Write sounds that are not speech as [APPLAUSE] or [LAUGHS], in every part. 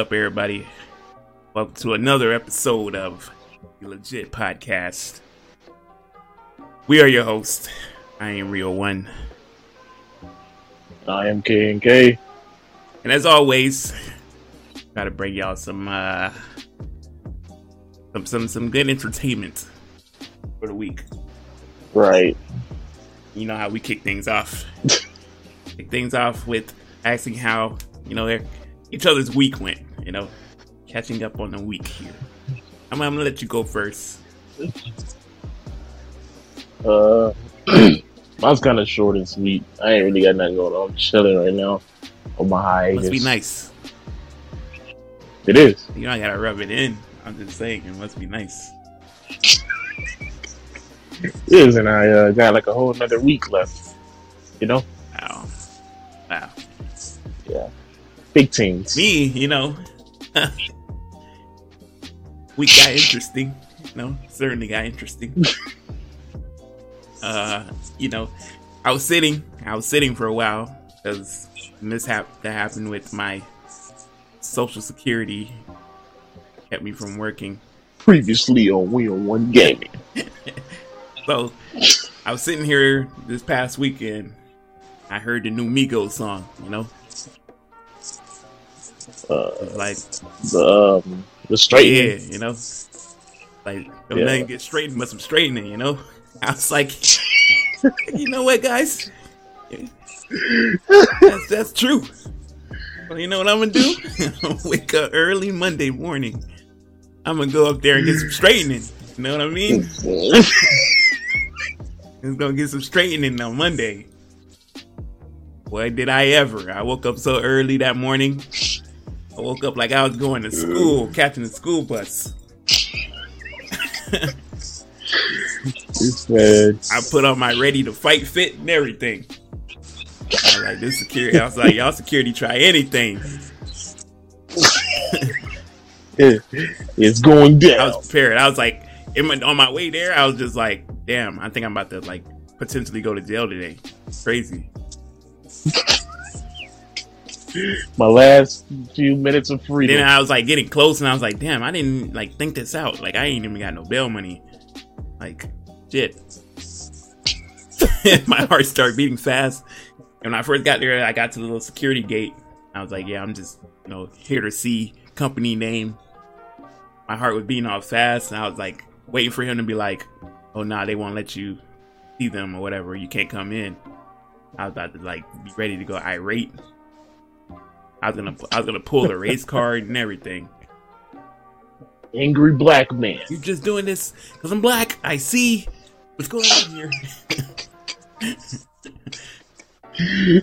up, everybody? Welcome to another episode of the LeJit Podcast. We are your hosts. I am Rio One, I am K and K. and as always, gotta bring y'all some uh, some some some good entertainment for the week. Right. You know how we kick things off. [LAUGHS] kick things off with asking how you know each other's week went. You know, catching up on the week here. I'm, I'm gonna let you go first. Uh, [CLEARS THROAT] mine's kind of short and sweet. I ain't really got nothing going on. I'm chilling right now on my hiatus. Must be nice. It is. You know, I gotta rub it in. I'm just saying, it must be nice. It is, and I uh, got like a whole another week left. You know, Wow. Wow. yeah. Big teams. Me, you know, [LAUGHS] we got interesting. You know, certainly got interesting. [LAUGHS] uh, you know, I was sitting, I was sitting for a while because mishap that happened with my social security kept me from working. Previously on Wheel One Gaming. [LAUGHS] So I was sitting here this past weekend. I heard the new Migos song, you know, Uh, like the um, the straight. yeah, you know, like if Yeah. nothing gets straightened, but some straightening, you know. [LAUGHS] I was like, [LAUGHS] you know what, guys, that's that's true. Well, you know what I'm gonna do? [LAUGHS] Wake up early Monday morning. I'm gonna go up there and get some straightening. You know what I mean? It's gonna get some straightening on Monday. Boy, did I ever! I woke up so early that morning. I woke up like I was going to school, catching the school bus. [LAUGHS] I put on my ready to fight fit and everything. I was like, this security. I was like, y'all security try anything. [LAUGHS] It's going down. I was prepared. I was like, my, on my way there, I was just like, damn, I think I'm about to like potentially go to jail today. Crazy. My last few minutes of freedom. Then I was like getting close, and I was like, damn, I didn't like think this out. Like I ain't even got no bail money. Like shit. [LAUGHS] my heart started beating fast. And when I first got there, I got to the little security gate. I was like, yeah, I'm just you know here to see company name. My heart was beating off fast, and I was like waiting for him to be like, oh nah, they won't let you see them or whatever. You can't come in. I was about to like be ready to go irate. I was gonna I was gonna pull the race card and everything. Angry black man. You're just doing this because I'm black. I see what's going on here. [LAUGHS]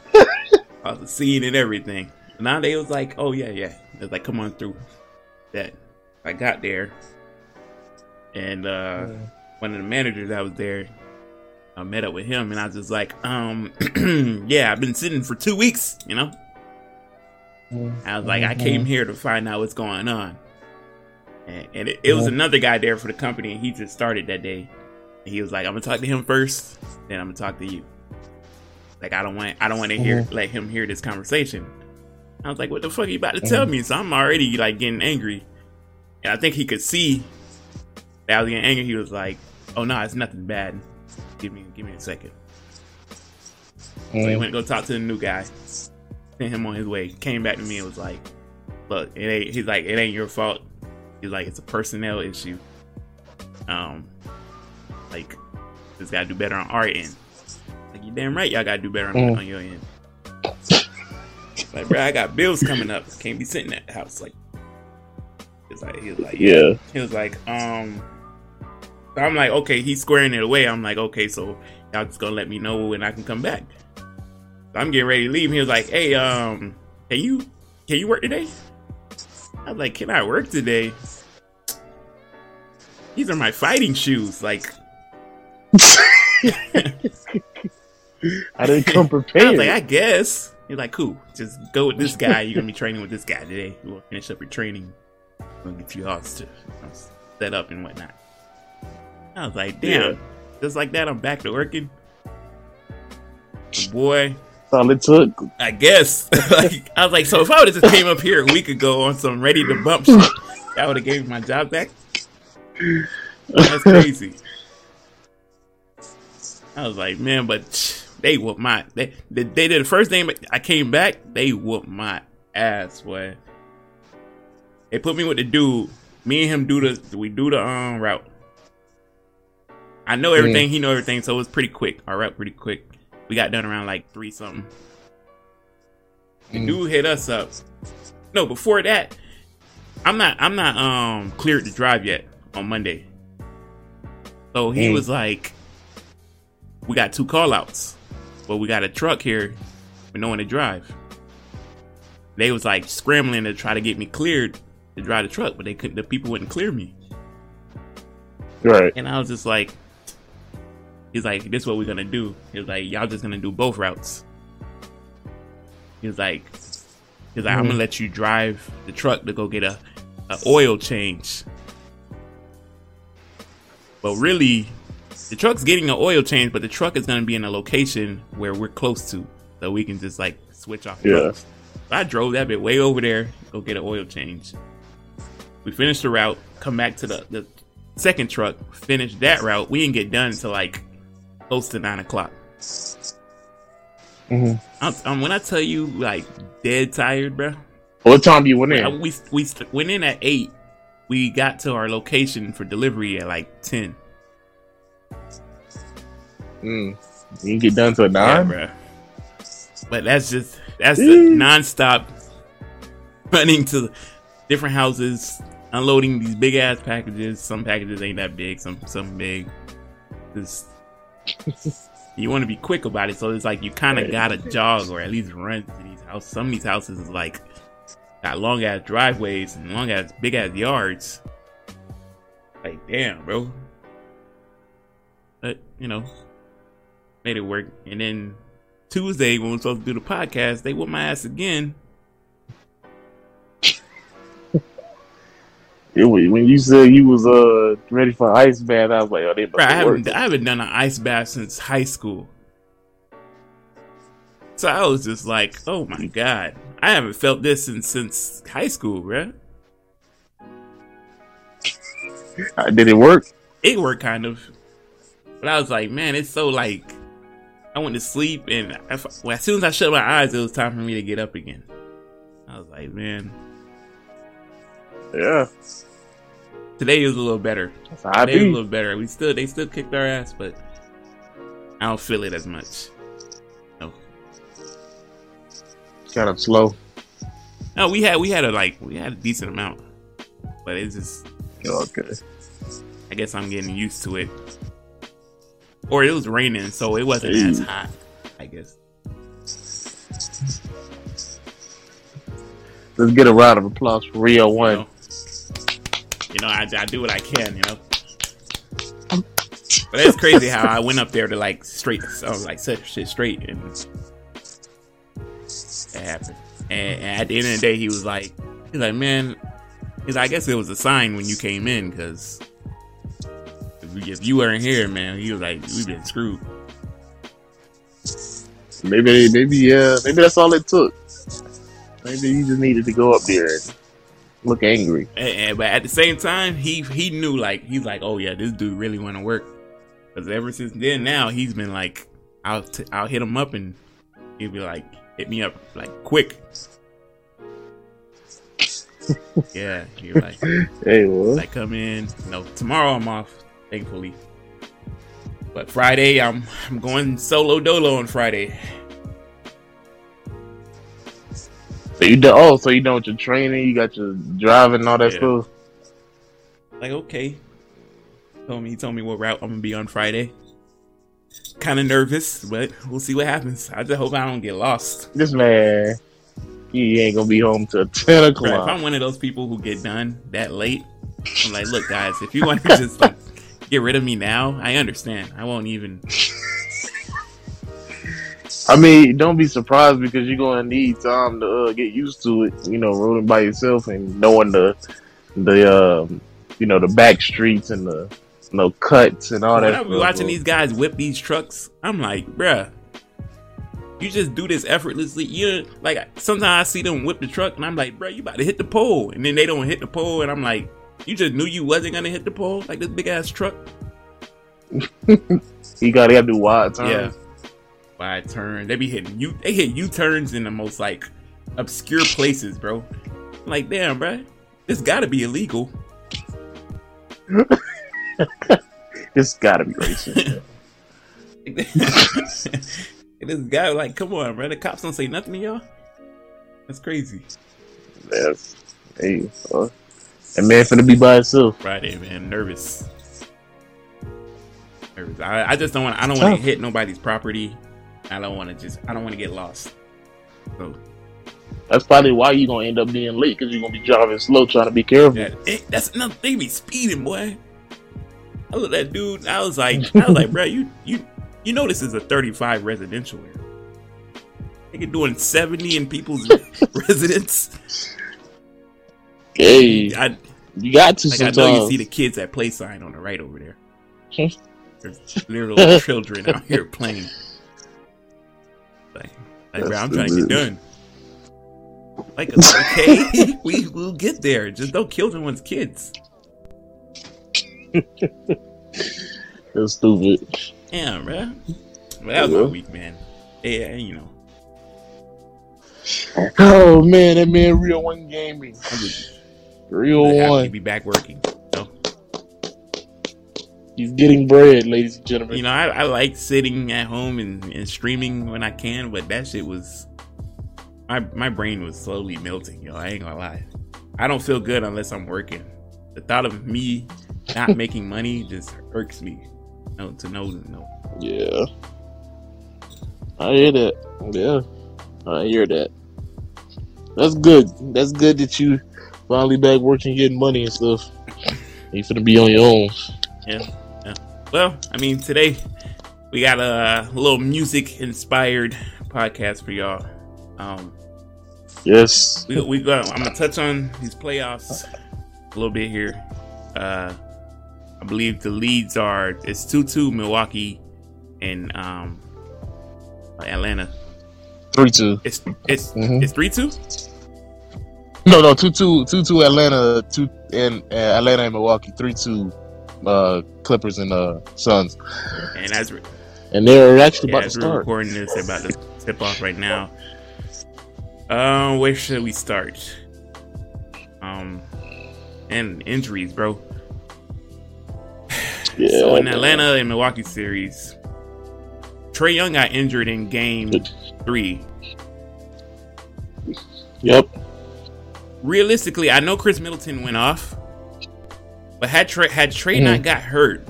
I was seeing and everything. Now they was like, oh yeah, yeah. It was like, come on through. That I got there, and uh one of the managers that was there, I met up with him, and I was just like, um, [CLEARS THROAT] yeah, I've been sitting for two weeks, you know. I was like, I mm-hmm. came here to find out what's going on. And, and it, it was another guy there for the company, and he just started that day. And he was like, I'm gonna talk to him first, then I'm gonna talk to you. Like I don't want I don't want to hear Mhm. let him hear this conversation. I was like, what the fuck are you about to tell mm-hmm. me? So I'm already like getting angry. And I think he could see that I was getting angry. He was like, Oh no, it's nothing bad. Give me give me a second. So he mm-hmm. went to go talk to the new guy. Sent him on his way. Came back to me and was like, "Look, it ain't." He's like, "It ain't your fault." He's like, "It's a personnel issue. Um, like, just gotta do better on our end." Like, you damn right, y'all gotta do better on, Mm. on your end. Like, bro, I got bills coming up. Can't be sitting at the house. Like, it's like he was like, Yeah. he was like, um. So I'm like, okay, he's squaring it away. I'm like, okay, so y'all just gonna let me know when I can come back. I'm getting ready to leave. He was like, hey, um, can you can you work today? I was like, can I work today? These are my fighting shoes. Like, [LAUGHS] [LAUGHS] I didn't come prepared. I was like, I guess. He's like, cool. Just go with this guy. You're gonna be training with this guy today. We'll finish up your training. We'll get you all to set up and whatnot. I was like, damn. Yeah. Just like that, I'm back to working. Boy, all it took. I guess. [LAUGHS] like I was like, so if I would have just came up here a week ago on some ready to bump shit, that would have gave me my job back. That's crazy. I was like, man, but they whooped my they they, they did the first thing I came back, they whooped my ass, boy. They put me with the dude. Me and him do the we do the um route. I know everything, mm. he know everything, so it was pretty quick. Our route pretty quick. We got done around like three something. The mm. dude hit us up. No, before that, I'm not I'm not um cleared to drive yet on Monday. So he mm. was like, We got two call outs. But we got a truck here with no one to drive. They was like scrambling to try to get me cleared to drive the truck, but they couldn't the people wouldn't clear me. Right. And I was just like He's like, This is what we're gonna do. He's like, Y'all just gonna do both routes. He was like He's like, mm-hmm. I'm gonna let you drive the truck to go get a, a oil change. But really, the truck's getting an oil change, but the truck is going to be in a location where we're close to, so we can just like switch off. Yeah. So I drove that bit way over there, go get an oil change. We finished the route, come back to the, the second truck, finish that route. We didn't get done until like close to nine o'clock. Mm-hmm. I'm, I'm, when I tell you, like dead tired, bro. What time do you went in? We we went in at eight. We got to our location for delivery at like ten. Mm. You get done to a nine, yeah, But that's just that's the nonstop running to different houses, unloading these big ass packages. Some packages ain't that big, some some big. Just you want to be quick about it, so it's like you kind of gotta jog or at least run to these houses. Some of these houses is like got long ass driveways and long ass big ass yards. Like damn, bro. But you know, made it work. And then Tuesday, when we are supposed to do the podcast, they whooped my ass again. When you said you was uh ready for ice bath, I was like, oh, they. Bro, I haven't, I haven't done an ice bath since high school. So I was just like, oh my god, I haven't felt this since since high school, bro. Uh, did it work? It worked kind of, but I was like, man, it's so like I went to sleep, and if, well, as soon as I shut my eyes, it was time for me to get up again. I was like, man, yeah. Today was a little better. Today was a little better. We still they still kicked our ass, but I don't feel it as much. No. Kind of slow. No, we had we had a like we had a decent amount, but it's just okay. I guess I'm getting used to it or it was raining, so it wasn't hey. as hot. I guess. Let's get a round of applause for Rio One. You know, I, I do what I can. You know. Um, but it's crazy how I went up there to like straight, so like set shit straight, and it happened. And, and, at the end of the day, he was like, he's like, man, he's like, I guess it was a sign when you came in because if you weren't here, man, he was like, we've been screwed. Maybe, maybe, yeah, maybe that's all it took. Maybe you just needed to go up there and look angry. And, and, but at the same time, he he knew like he's like, oh yeah, this dude really want to work. Because ever since then, now he's been like, I'll t- I'll hit him up and he'll be like, hit me up like quick. [LAUGHS] yeah, you're like, hey, what? Like come in. no, tomorrow I'm off thankfully. But Friday, I'm I'm going solo dolo on Friday. So you do, oh, so you done with your training, you got your driving and all that yeah. stuff. Like okay, told me he told me what route I'm gonna be on Friday. Kind of nervous, but we'll see what happens. I just hope I don't get lost. This man, he ain't gonna be home till ten o'clock. Right, if I'm one of those people who get done that late, I'm like, look, guys, if you want to [LAUGHS] just like get rid of me now, I understand. I won't even. I mean, don't be surprised because you're gonna need time to uh, get used to it. You know, rolling by yourself and knowing the the um, you know the back streets and the you know, cuts and all when that. I'm watching these guys whip these trucks. I'm like, bruh, you just do this effortlessly. You like sometimes I see them whip the truck and I'm like, bro, you about to hit the pole, and then they don't hit the pole, and I'm like, you just knew you wasn't gonna hit the pole like this big ass truck. [LAUGHS] You gotta have to do wide turns. Yeah, wide turn. They be hitting you. They hit U turns in the most like obscure places, bro. I'm like, damn, bro, this gotta be illegal. [LAUGHS] It's gotta be racist. [LAUGHS] this guy, like, come on, bro. The cops don't say nothing to y'all. That's crazy. Yes. Hey, uh, that man finna be by himself. Friday, man. Nervous. Nervous. I, I just don't want. I don't want to hit nobody's property. I don't want to just. I don't want to get lost. So That's probably why you're gonna end up being late because you're gonna be driving slow, trying to be careful. that that's another. They be speeding, boy. I look at that dude. I was like, I was like, [LAUGHS] bro, you you you know this is a 35 residential area. They Nigga doing 70 in people's [LAUGHS] residence. Hey, I you got to Like I know you see the kids at play sign on the right over there. [LAUGHS] There's little children out here playing. Like, bro, I'm trying to get done. Like, okay, [LAUGHS] we will get there. Just don't kill someone's kids. [LAUGHS] That's stupid. Damn, bro. But that was Yeah. a week, man. Yeah, you know. Oh man, that man real one gaming. Real happy to one. be back working. He's getting bread, ladies and gentlemen. you know, I, I like sitting at home and, and streaming when I can, but that shit was my my brain was slowly melting, yo. I ain't gonna lie. I don't feel good unless I'm working. The thought of me not [LAUGHS] making money just irks me. No, to know, no. Yeah. I hear that. Yeah. I hear that. That's good. That's good that you finally back working, getting money and stuff. [LAUGHS] You finna be on your own. Yeah. Well, I mean, today we got a little music inspired podcast for y'all. Um, Yes. we we got. I'm gonna touch on these playoffs a little bit here. Uh, I believe the leads are it's two two Milwaukee and um Atlanta. Three two. It's it's Mhm. it's three two. No, no, two two, two two Atlanta, two and uh, Atlanta and Milwaukee, three two uh, Clippers and uh, Suns, And as we- and they're actually yeah, about to start. recording this, they're about to tip off right now. Um, where should we start? Um, and injuries, bro. [SIGHS] Yeah, so in. Atlanta and Milwaukee series, Trae Young got injured in game three. Yep. Realistically, I know Khris Middleton went off, but had Trae had Trae Mhm. not got hurt,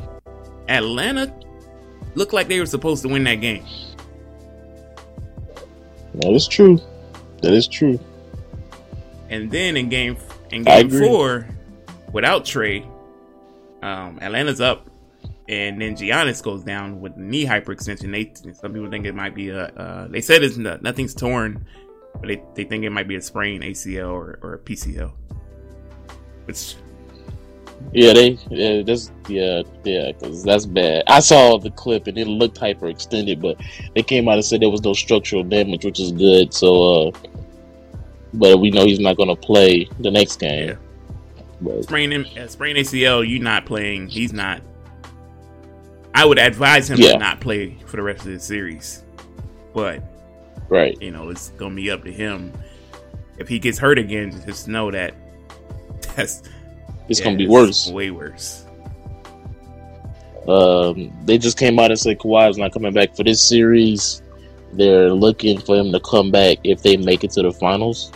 Atlanta looked like they were supposed to win that game. That is true. That is true. And then in game in game four, without Trae, um, Atlanta's up, and then Giannis goes down with knee hyperextension. They some people think it might be a. Uh, they said it's no, nothing's torn, but they, they think it might be a sprain ACL or, or a PCL. Which Yeah, they. Yeah, that's yeah, yeah, because that's bad. I saw the clip and it looked hyperextended, but they came out and said there was no structural damage, which is good. So, uh but we know he's not going to play the next game. Yeah. But sprain him, uh, sprain ACL, you not playing. He's not. I would advise him Yeah. to not play for the rest of the series, but right, you know it's gonna be up to him. If he gets hurt again, just know that [LAUGHS] that's it's yeah, going to be it's worse. way worse. Um, they just came out and said Kawhi's not coming back for this series. They're looking for him to come back if they make it to the finals.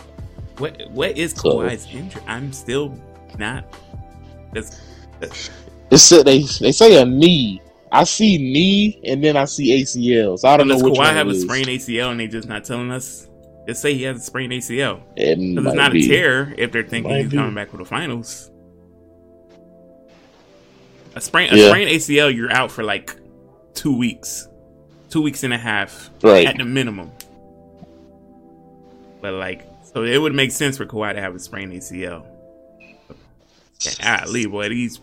What what is So- Kawhi's injury? I'm still not. That's, that's It said they they say a knee. I see knee and then I see ACL. So I don't know which Kawhi one have it a is. sprained ACL and they just not telling us? Just say he has a sprained ACL. It Because it's not be. a tear if they're thinking Might he's be. coming back for the finals. A sprain, a Yeah. sprained ACL, you're out for like two weeks, two weeks and a half Right. at the minimum. But like, so it would make sense for Kawhi to have a sprained ACL. Yeah, Lee, boy, these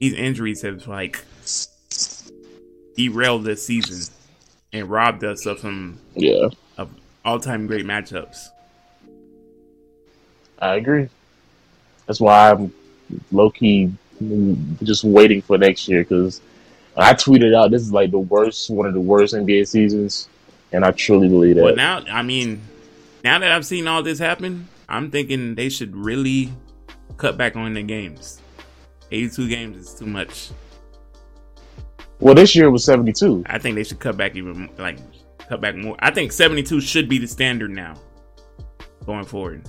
these injuries have like derailed this season. and robbed us of some Yeah, of all time great matchups. I agree. That's why I'm low key Mm, just waiting for next year because I tweeted out this is like the worst, one of the worst NBA seasons, and I truly believe that. But now, I mean, now that I've seen all this happen, I'm thinking they should really cut back on the games. 82 games is too much. well, this year was 72. I think they should cut back even like cut back more. I think 72 should be the standard now going forward.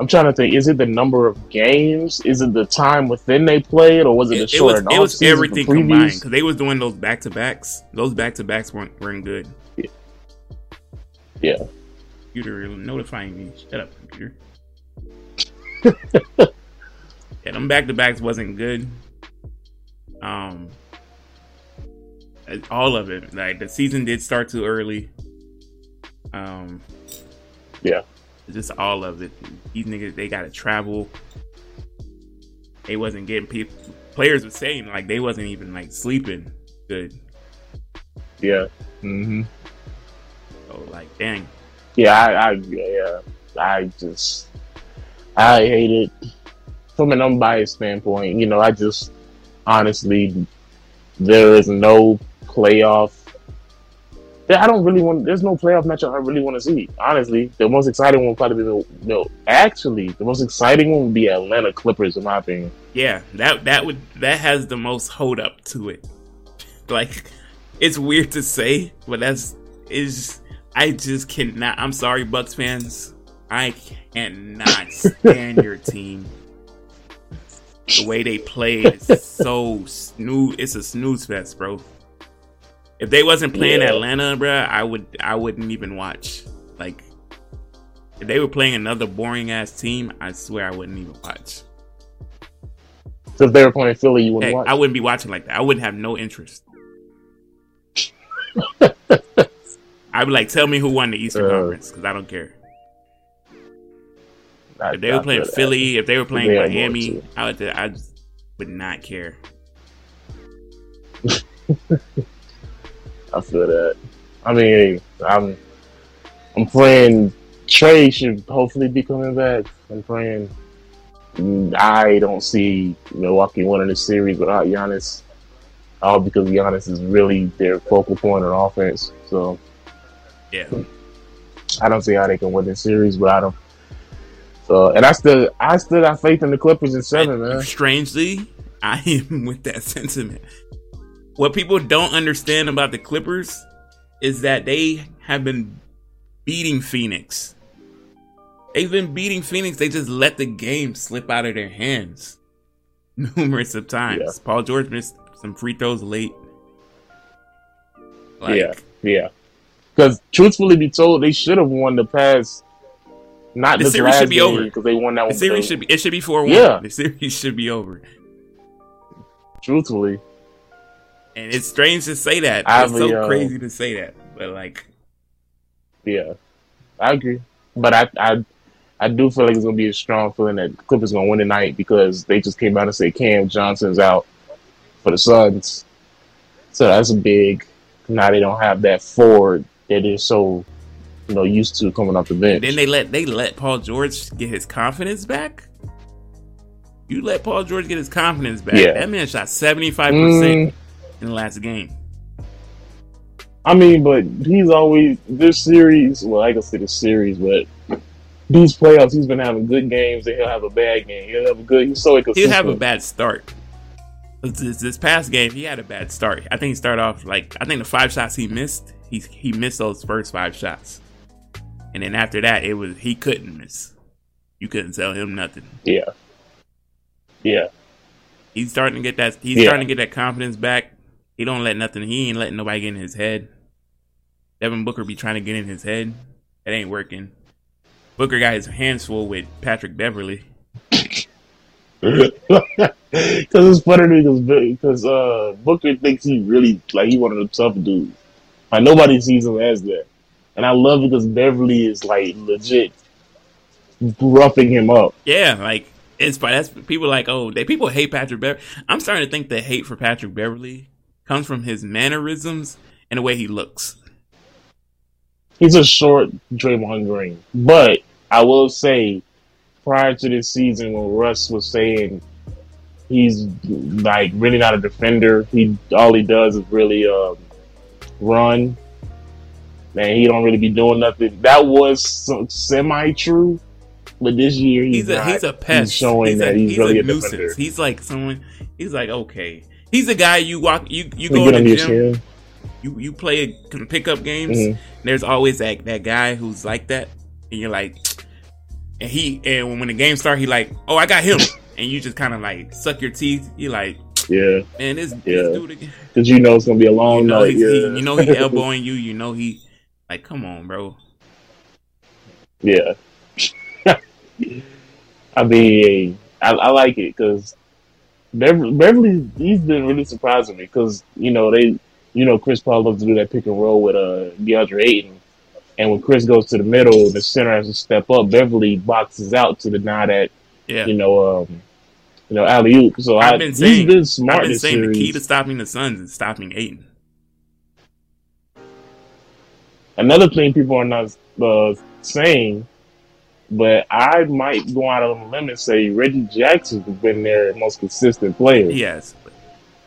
I'm trying to think. Is it the number of games? Is it the time within they played, or was it the It, it short was it was everything combined because they was doing those back to backs. Those back to backs weren't weren't good. Yeah. Computer notifying me. Shut up, computer. [LAUGHS] yeah, them back to backs wasn't good. Um, all of it. Like the season did start too early. Um, Yeah. Just all of it. These niggas, they got to travel. They wasn't getting people. Players were saying like they wasn't even like sleeping good. Yeah. hmm So like, dang. Yeah, I, I, yeah, I just, I hate it from an unbiased standpoint. You know, I just honestly, there is no playoff. I don't really want. There's no playoff matchup I really want to see. Honestly, the most exciting one would probably be the no. Actually, the most exciting one would be Atlanta Clippers, in my opinion. Yeah, that that would that has the most hold up to it. [LAUGHS] Like, it's weird to say, but that's is. I just cannot. I'm sorry, Bucks fans. I cannot [LAUGHS] stand your team. The way they play is so snooze. It's a snooze fest, bro. If they wasn't playing Yeah. Atlanta, bro, I would. I wouldn't even watch. Like, if they were playing another boring ass team, I swear I wouldn't even watch. So if they were playing Philly, you wouldn't Heck, watch. I wouldn't be watching like that. I wouldn't have no interest. [LAUGHS] I'd be like, tell me who won the Eastern Uh, Conference because I don't care. I- If they were playing that. Philly, if they were playing They Miami, I would. I just would not care. [LAUGHS] I feel that. I mean, I'm I'm praying Trae should hopefully be coming back. I'm praying. mm, I don't see Milwaukee winning this series without Giannis. All because Giannis is really their focal point on offense. So Yeah, I don't see how they can win this series without him. So and I still I still got faith in the Clippers in seven, man. strangely, I am [LAUGHS] with that sentiment. What people don't understand about the Clippers is that they have been beating Phoenix. They've been beating Phoenix. They just let the game slip out of their hands [LAUGHS] numerous of times. Yeah. Paul George missed some free throws late. Like, yeah, yeah. Because truthfully, be told, they should have won the past. Not The this series last should be over. because they won that one. the one. series should be it should be four one. Yeah. The [LAUGHS] series should be over. truthfully. And it's strange to say that. I it's so uh, crazy to say that. But like Yeah, I agree, but I I I do feel like it's gonna be a strong feeling that Clippers gonna win tonight because they just came out and said Cam Johnson's out for the Suns, so that's a big. Now they don't have that forward that they're so you know used to coming off the bench. Then they let they let Paul George get his confidence back. You let Paul George get his confidence back. Yeah. That man shot seventy five Mm, percent in the last game. I mean, but he's always this series. Well, I can say this series, but these playoffs, he's been having good games, and he'll have a bad game. He'll have a good. He's so He'll have a bad start. This, this past game, he had a bad start. I think he started off like I think the five shots he missed, he he missed those first five shots, and then after that, it was he couldn't miss. You couldn't tell him nothing. Yeah, yeah. He's starting to get that. He's Yeah. starting to get that confidence back. He don't let nothing. He ain't letting nobody get in his head. Devin Booker be trying to get in his head. It ain't working. Booker got his hands full with Patrick Beverley. [LAUGHS] Because it's funny because uh, Booker thinks he really like he one of the tough dudes. Like nobody sees him as that, and I love it because Beverley is like legit roughing him up. Yeah, like it's. That's people like oh they people hate Patrick Beverley. I'm starting to think the hate for Patrick Beverley comes from his mannerisms and the way he looks. He's a short Draymond Green, but I will say, prior to this season, when Russ was saying he's like really not a defender, he all he does is really um, run. Man, he don't really be doing nothing. That was semi true, but this year he's, he's a not. he's a pest. He's showing he's that a, he's, he's really a a, nuisance. defender. He's like someone. He's like okay. He's a guy you walk you you go to the gym. You you play can pick up games. Mhm. and There's always that that guy who's like that, and you're like, and he and when the game start, he like, oh I got him, and you just kind of like suck your teeth. You're like, Yeah, man, this, Yeah. this dude again. because you know it's gonna be a long You know, night. he's, he, you know he [LAUGHS] elbowing you. You know he like, come on, bro. Yeah. [LAUGHS] I mean, I, I like it because Beverley, he's been really surprising me because, you know, they, you know, Chris Paul loves to do that pick and roll with uh, DeAndre Ayton. And when Chris goes to the middle, the center has to step up. Beverley boxes out to deny that, Yeah, you know, um, you know, alley oop. So I've I, been he's saying- been smart I've been saying the key to stopping the Suns is stopping Ayton. Another thing people are not uh, saying, but I might go out on a limb and say Reggie Jackson's been their most consistent player. Yes,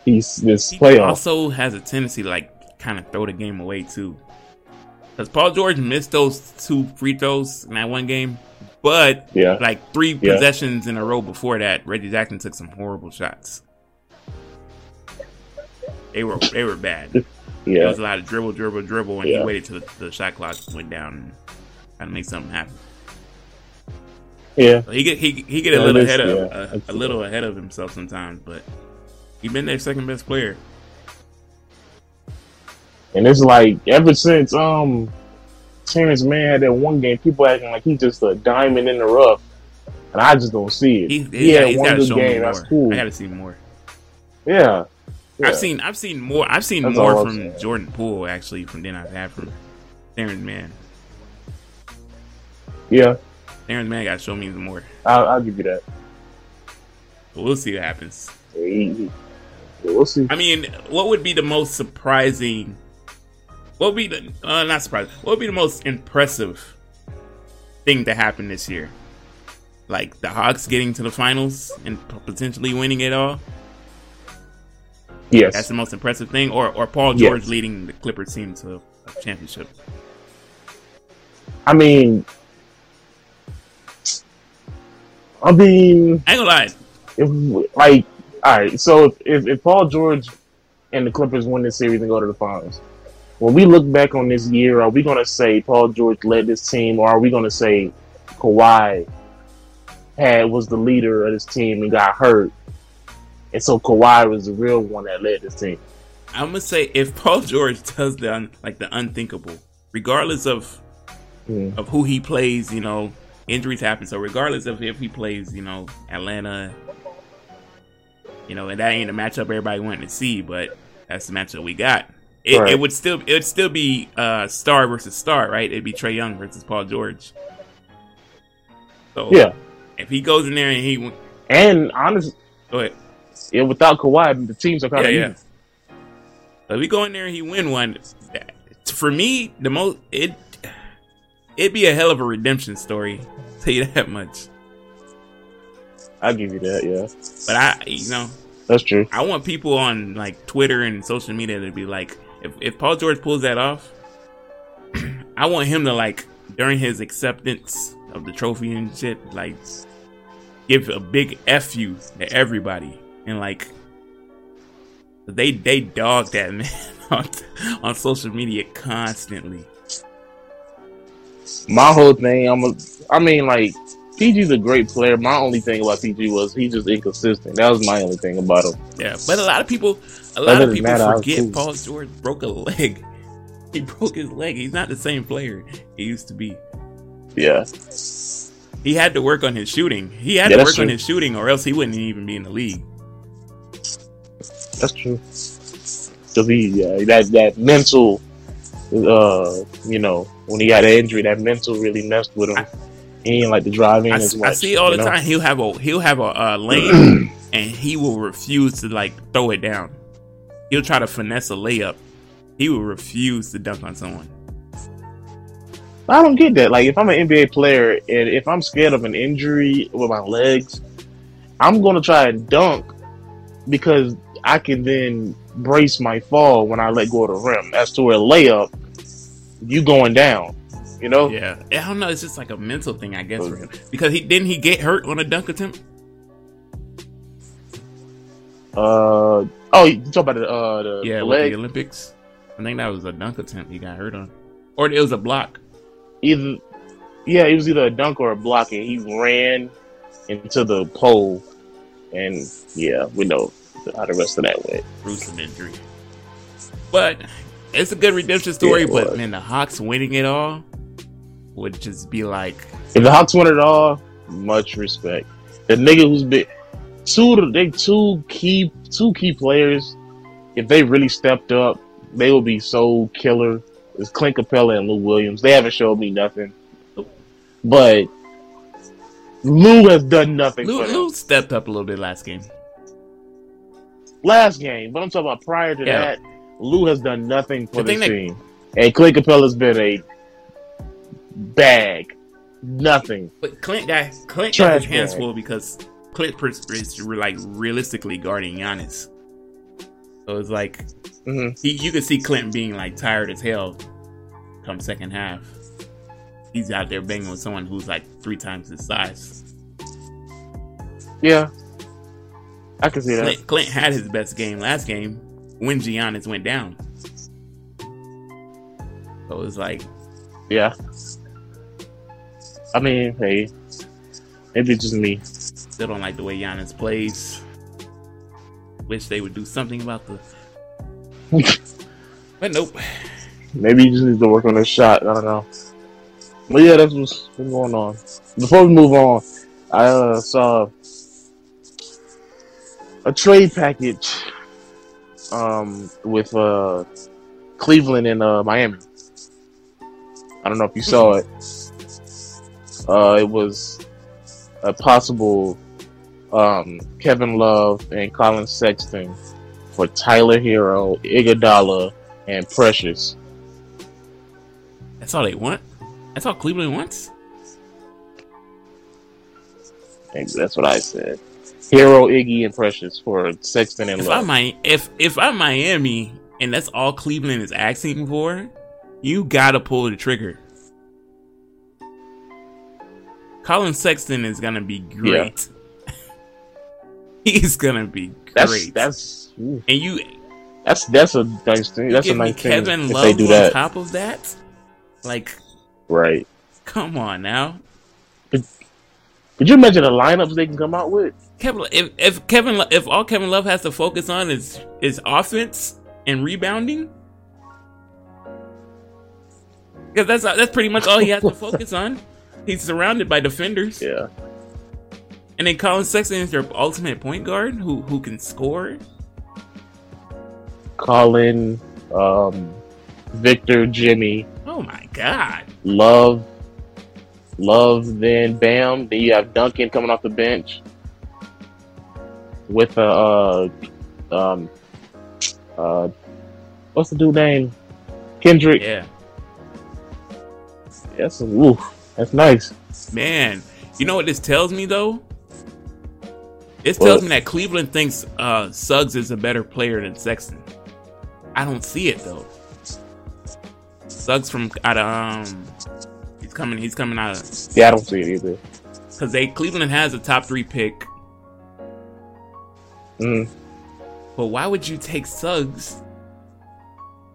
He's this he playoff. also has a tendency to like kind of throw the game away too. Because Paul George missed those two free throws in that one game, but yeah, like three Yeah. possessions in a row before that, Reggie Jackson took some horrible shots. They were they were bad. [LAUGHS] There yeah, was a lot of dribble, dribble, dribble, and Yeah. he waited till the, the shot clock went down and of make something happen. Yeah. So he get he he get a Yeah, little ahead of yeah. uh, a little ahead of himself sometimes, but he been their second best player. And it's like ever since um Terrence Mann had that one game, people acting like he's just a diamond in the rough, and I just don't see it. He, He, he, had he's one good show game. That's cool. I got to see more. Yeah. yeah. I've seen I've seen more I've seen That's more from saying. Jordan Poole actually from than I've had from Terrence Mann. Yeah, Terrence Mann got to show me more. I'll, I'll give you that. But we'll see what happens. He- he- We'll see. I mean, what would be the most surprising? What would be the uh, not surprising? What would be the most impressive thing to happen this year? Like the Hawks getting to the finals and potentially winning it all. Yes. That's the most impressive thing, or or Paul Yes. George leading the Clippers team to a championship. I mean, I mean, I ain't gonna lie. if like, all right. So if, if if Paul George and the Clippers win this series and go to the finals, when we look back on this year, are we going to say Paul George led this team, or are we going to say Kawhi had was the leader of this team and got hurt, and so Kawhi was the real one that led this team? I'm gonna say if Paul George does the un, like the unthinkable, regardless of Mm. of who he plays, you know, injuries happen. So regardless of if he plays, you know, Atlanta, you know, and that ain't a matchup everybody wanted to see, but that's the matchup we got. It, Right. it would still it would still be uh star versus star, right? It'd be Trae Young versus Paul George. So Yeah, if he goes in there and he win- and honestly, go ahead. yeah, without Kawhi, the teams are kind Yeah, of yeah. So if we go in there and he win one, for me, the most it it'd be a hell of a redemption story. [LAUGHS] Tell you that much. I'll give you that. Yeah, But I, you know, that's true. I want people on like Twitter and social media to be like, if if Paul George pulls that off, [CLEARS THROAT] I want him to like during his acceptance of the trophy and shit, like give a big f you to everybody and like they they dog that [LAUGHS] man on, on social media constantly. My whole thing, I'm a, I mean, like PG's a great player. My only thing about PG was he's just inconsistent. That was my only thing about him. Yeah, but a lot of people, a lot Other of people that, forget. Paul George broke a leg. [LAUGHS] He broke his leg. He's not the same player he used to be. Yeah, He had to work on his shooting. He had Yeah, to work on his shooting, or else he wouldn't even be in the league. that's true. Cause he, yeah, that that mental, uh, you know, when he got an injury, that mental really messed with him. I- he didn't like to drive in I, as much. I see all the know? time. He'll have a he'll have a uh, [CLEARS THROAT] lane, and he will refuse to like throw it down. he'll try to finesse a layup. He will refuse to dunk on someone. I don't get that. Like, if I'm an NBA player and if I'm scared of an injury with my legs, I'm going to try and dunk because I can then brace my fall when I let go of the rim. As to a layup, you going down. You know? Yeah, I don't know. It's just like a mental thing, I guess, for him because he didn't he get hurt on a dunk attempt. Uh oh, you talk about the uh the Yeah, the leg. the Olympics. I think that was a dunk attempt he got hurt on, or it was a block. Either yeah, it was either a dunk or a block, and he ran into the pole, and yeah, we know how the rest of that went. gruesome injury. But it's a good redemption story. Yeah, but man, the Hawks winning it all would just be like, If the Hawks win it all, much respect. The nigga who's been two, they two key, two key players. If they really stepped up, they would be so killer. It's Clint Capela and Lou Williams. They haven't showed me nothing, but Lou has done nothing Lou, for. Lou stepped up a little bit last game. last game, but I'm talking about prior to Yeah. that. Lou has done nothing for The this that- team, and Clint Capela's been a bag, nothing. But Clint got Clint Trash got his hands full because Clint is like realistically guarding Giannis. So it's like hmm he, you could see Clint being like tired as hell come second half. He's out there banging with someone who's like three times his size. Yeah, I can see that. Clint, Clint had his best game last game when Giannis went down. So it's like Yeah. I mean, hey, maybe just me. still don't like the way Giannis plays. Wish they would do something about the. [LAUGHS] but nope. Maybe he just needs to work on his shot. I don't know. But yeah, that's what's been going on. Before we move on, I uh, saw a trade package um, with uh, Cleveland and uh, Miami. I don't know if you saw it. Uh, it was a possible um, Kevin Love and Collin Sexton for Tyler Herro, Iguodala, and Precious. That's all they want. That's all Cleveland wants. Maybe that's what I said. Herro, Iggy, and Precious for Sexton and If Love. I'm Mi- if if I'm Miami and that's all Cleveland is asking for, you gotta pull the trigger. Collin Sexton is gonna be great. [LAUGHS] He's gonna be great. that's ooh, and you that's that's a nice thing. That's a nice thing Kevin if Love they do on that. top of that. Like, Right? come on now. Could you imagine the lineups they can come out with? Kevin, if, if Kevin, if all Kevin Love has to focus on is is offense and rebounding, because that's that's pretty much all he has to focus on. He's surrounded by defenders, Yeah. and then Collin Sexton is your ultimate point guard who who can score. Collin, um, Victor, Jimmy, Oh my god! Love, Love, then Bam. Then you have Duncan coming off the bench with uh, uh um, uh, what's the dude name? Kendrick. Yeah, That's ooh, that's nice. man. You know what this tells me though? This tells me that Cleveland thinks uh, Suggs is a better player than Sexton. I don't see it though. Suggs from out of um, he's coming. He's coming out of Yeah, I don't see it either. because they Cleveland has a top three pick. Mm. But why would you take Suggs?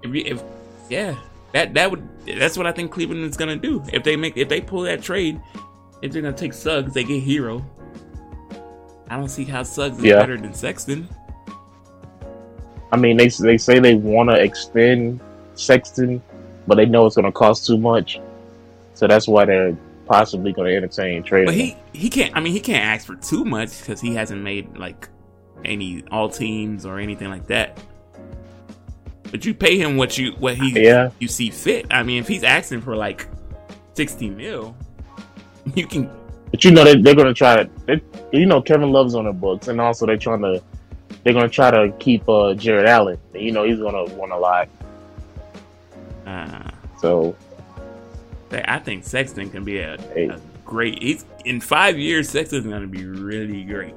If, you- if yeah, that that would that's what I think Cleveland is gonna do. If they make if they pull that trade, if they're gonna take Suggs, they get Herro. I don't see how Suggs is Yeah. better than Sexton. I mean, they they say they want to extend Sexton, but they know it's going to cost too much, so that's why they're possibly going to entertain trading. But he he can't. I mean, he can't ask for too much because he hasn't made like any all teams or anything like that. But you pay him what you what he Yeah. you see fit. I mean, if he's asking for like sixty mil, [LAUGHS] you can But you know they, they're going to try to. They, you know Kevin Love's on the books, and also they're trying to they're gonna try to keep uh, Jarrett Allen. You know he's gonna want a lot. Uh, So I think Sexton can be a, Hey. a great. He's in five years. Sexton's going to be really great.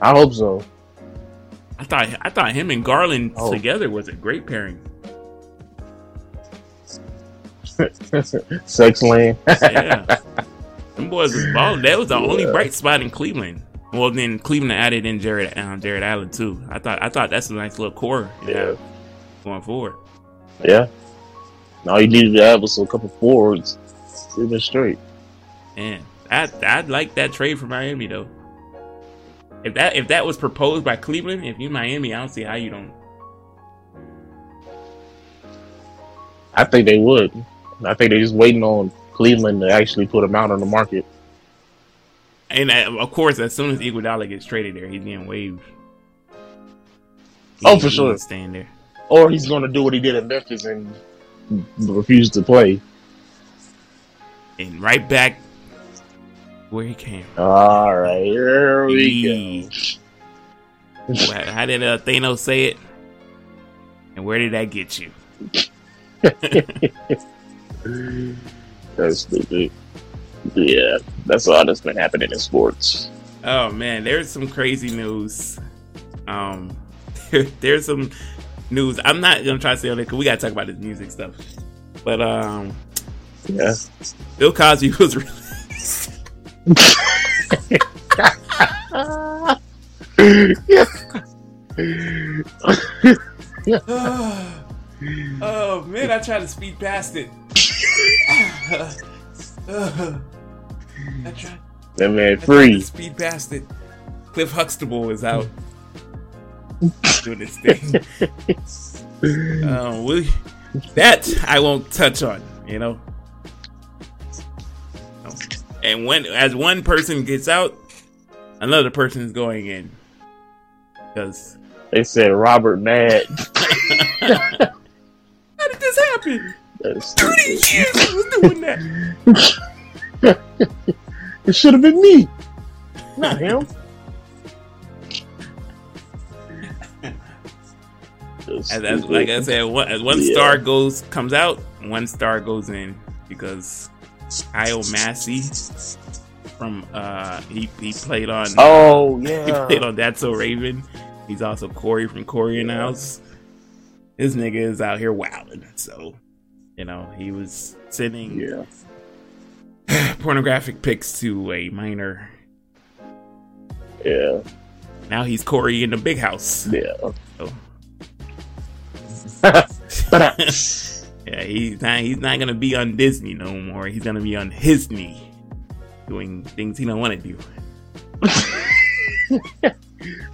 I hope so. I thought I thought him and Garland Oh. together was a great pairing. [LAUGHS] Sex lane. Yeah, [LAUGHS] them boys was balling. That was the only bright spot in Cleveland. Well, then Cleveland added in Jarrett um, Jarrett Allen too. I thought I thought that's a nice little core. Yeah. going forward. yeah. All you needed to have was a couple forwards. Even straight. Man, I I'd like that trade for Miami though. If that if that was proposed by Cleveland, if you Miami, I don't see how you don't. I think they would. I think they're just waiting on Cleveland to actually put him out on the market. And uh, of course, as soon as Iguodala gets traded there, he's getting waived. Oh, for sure. Staying there. Or he's going to do what he did in Memphis and refuse to play. and right back where he came. All right, here we go. How how did uh, Thanos say it? And where did that get you? [LAUGHS] That's stupid. Yeah, that's all that's been happening in sports. Oh man, there's some crazy news. Um, [LAUGHS] there's some news. I'm not gonna try to say it because we gotta talk about this music stuff. But um, Yeah. Bill Cosby [LAUGHS] was released. [SIGHS] oh man, I tried to speed past it. I [LAUGHS] tried. that man I tried to free. speed past it. Cliff Huxtable is out [LAUGHS] doing this thing. um, [LAUGHS] we, that I won't touch on. You know. And when as one person gets out, another person is going in. Because They said Robert Mad. [LAUGHS] how did this happen? That's Thirty years I was doing that. [LAUGHS] It should have been me, not [LAUGHS] him. As, as, like I said, one, as one Yeah. star goes comes out, one star goes in because Kyle Massey from uh he he played on oh [LAUGHS] he yeah, played on That's So Raven. He's also Cory from Cory and House. This nigga is out here wilding. So, you know, he was sending yeah, [SIGHS] pornographic pics to a minor. yeah, Now he's Cory in the big house. yeah. So, [LAUGHS] uh, [LAUGHS] yeah, he's not he's not gonna be on Disney no more. He's gonna be on his knee, doing things he don't want to do. [LAUGHS]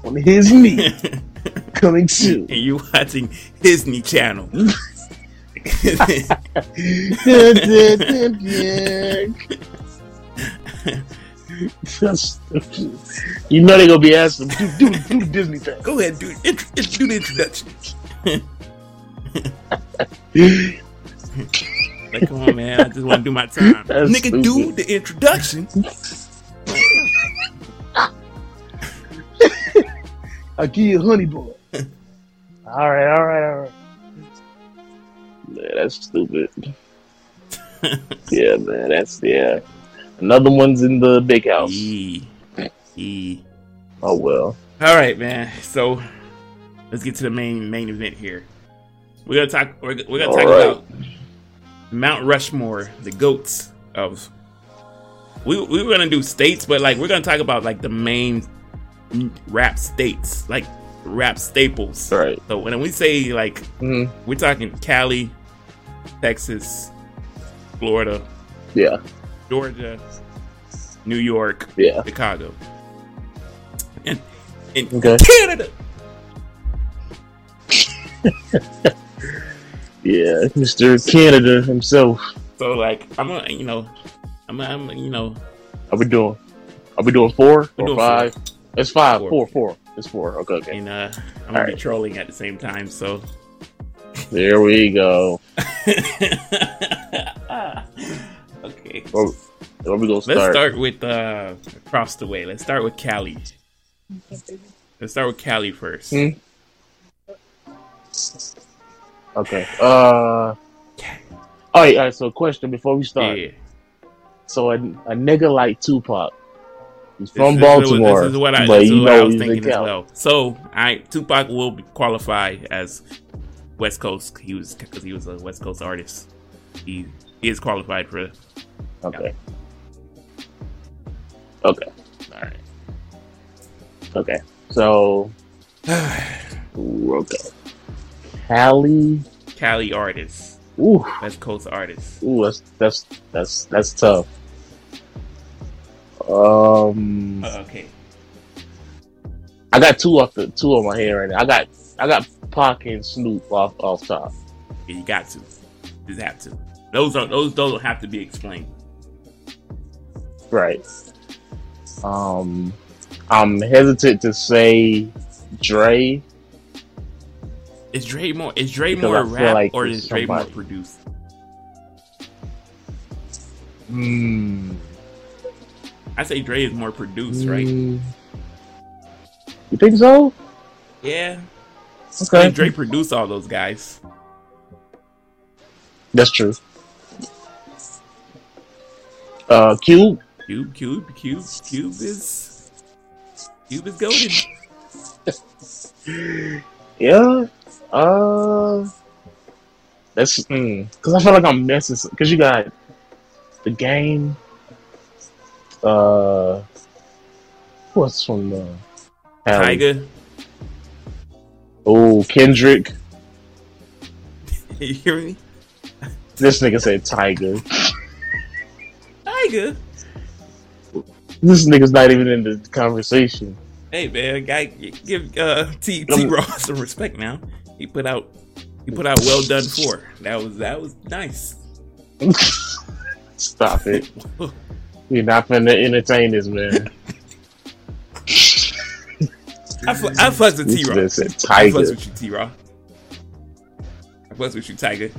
on his knee, [LAUGHS] coming soon. and you watching his knee channel. [LAUGHS] You know they're gonna be asking, do, do, do the Disney thing. Go ahead, do int- int- do the introduction. [LAUGHS] Like, come on, man. I just want to do my time. [LAUGHS] That's Nigga, do the introduction. [LAUGHS] I'll give you a honey boy. all right, all right, all right. Man, that's stupid. yeah, man, that's yeah. Another one's in the big house. Yee. Yee. Oh well. All right, man. So let's get to the main main event here. We're gonna talk. We're, we're gonna All talk right. about Mount Rushmore, the goats of. We we were gonna do states, but like we're gonna talk about like the main rap states, like rap staples. Right. So when we say like hmm we're talking Cali, Texas, Florida, Yeah, Georgia, New York, yeah. Chicago, and in Okay. Canada. [LAUGHS] Yeah, Mr. Canada himself. So like I'm gonna, you know, I'm, I'm you know, Are we doing? Are we doing four or doing five? It's five. Four. Four. Four. It's four. Okay, okay. and uh, I'm gonna be trolling at the same time. So There we go. [LAUGHS] okay, Where, where we gonna let's start? start with uh across the way. Let's start with Cali. Let's start with Cali first. Hmm? Okay. Uh. All right. All right. So, question before we start. Yeah. So, a, a nigga like Tupac, he's from This- this is what- Baltimore, This is what I, but you what I was thinking as well. So, I Tupac will qualify as West Coast. He was because he was a West Coast artist. He, he is qualified for. Okay. Okay. All right. Okay. So. [SIGHS] Okay. Cali. Cali artist, Ooh. West Coast artist. Ooh. That's that's that's that's tough. Um. Uh, okay, I got two off the two on my head right now. I got I got Pac and Snoop off off top. you got to, just have to. Those are those. Those don't have to be explained. Right. Um, I'm hesitant to say Dre. Is Dre more? Is Dre Because more I rap like or is Dre more produced? Hmm. I say Dre is more produced, right? Mm. You think so? Yeah. I Okay. think Dre produced all those guys. That's true. Uh, Cube. Cube, Cube, Cube, Cube is Cube is golden. [LAUGHS] Yeah. Uh. That's because I feel like I'm missing because you got the game. Uh. What's from the Tyga, Oh, Kendrick. [LAUGHS] you hear me? This nigga said Tyga. Tyga. This nigga's not even in the conversation. Hey man, guy, give uh, T T Um, Ross some respect now. He put out he put out well done four. That was that was nice. Stop it. [LAUGHS] You're not finna entertain this man. I fu- I fucks with T This man Ross. said I fucks with you, T Ross. I fucks with you, Tyga.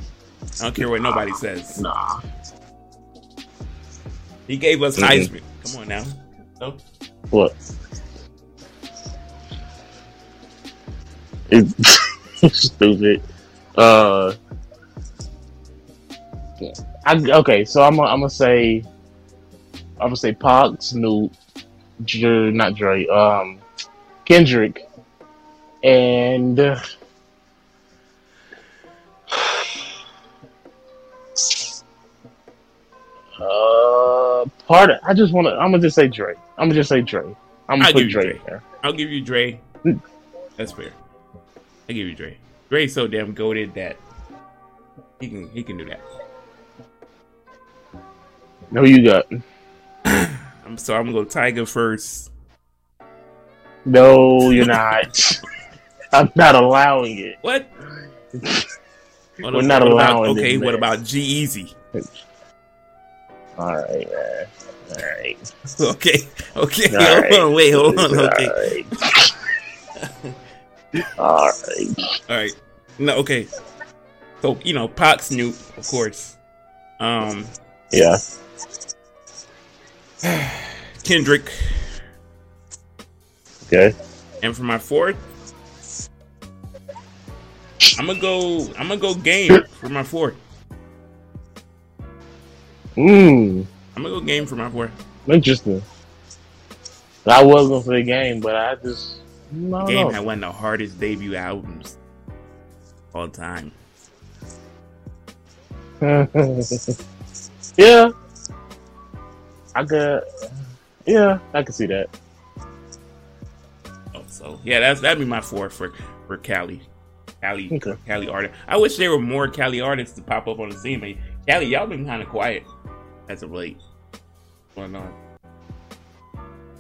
I don't care what nobody says. Nah. He gave us Mm-mm. Heisman. Come on now. No? What? It's [LAUGHS] [LAUGHS] stupid. Uh, I, okay, so I'm gonna say I'm gonna say Pac, Snoop, Dre, not Dre, um, Kendrick, and uh, [SIGHS] part. Of, I just want to. I'm gonna just say Dre. I'm gonna just say Dre. I'm gonna I'll put Dre Dre. there. I'll give you Dre. Mm. That's fair. I give you Dre. Dre's so damn goaded that he can he can do that. No, you got? [CLEARS THROAT] I'm so I'm gonna go Tyga first. No, you're not. [LAUGHS] I'm not allowing it. What? [LAUGHS] We're not about- allowing Okay, what about G Easy? All right, man. All right. [LAUGHS] Okay, okay. All hold right. on, wait, hold on. All Okay, right. All right. all right. No, okay. So you know, Pac, Snoop, of course. Um, Yeah. [SIGHS] Kendrick, Okay. and for my fourth, I'm gonna go. I'm gonna go Game for my fourth. Mmm. I'm gonna go Game for my fourth. Interesting. I was gonna say game, but I just no. Game no. had one of the hardest debut albums all time. [LAUGHS] yeah. I could. Yeah, I can see that. Oh, so yeah, that's that'd be my four for for Cali, Cali, Okay. Cali artists. I wish there were more Cali artists to pop up on the scene. But Cali, y'all been kind of quiet as of late. Going on.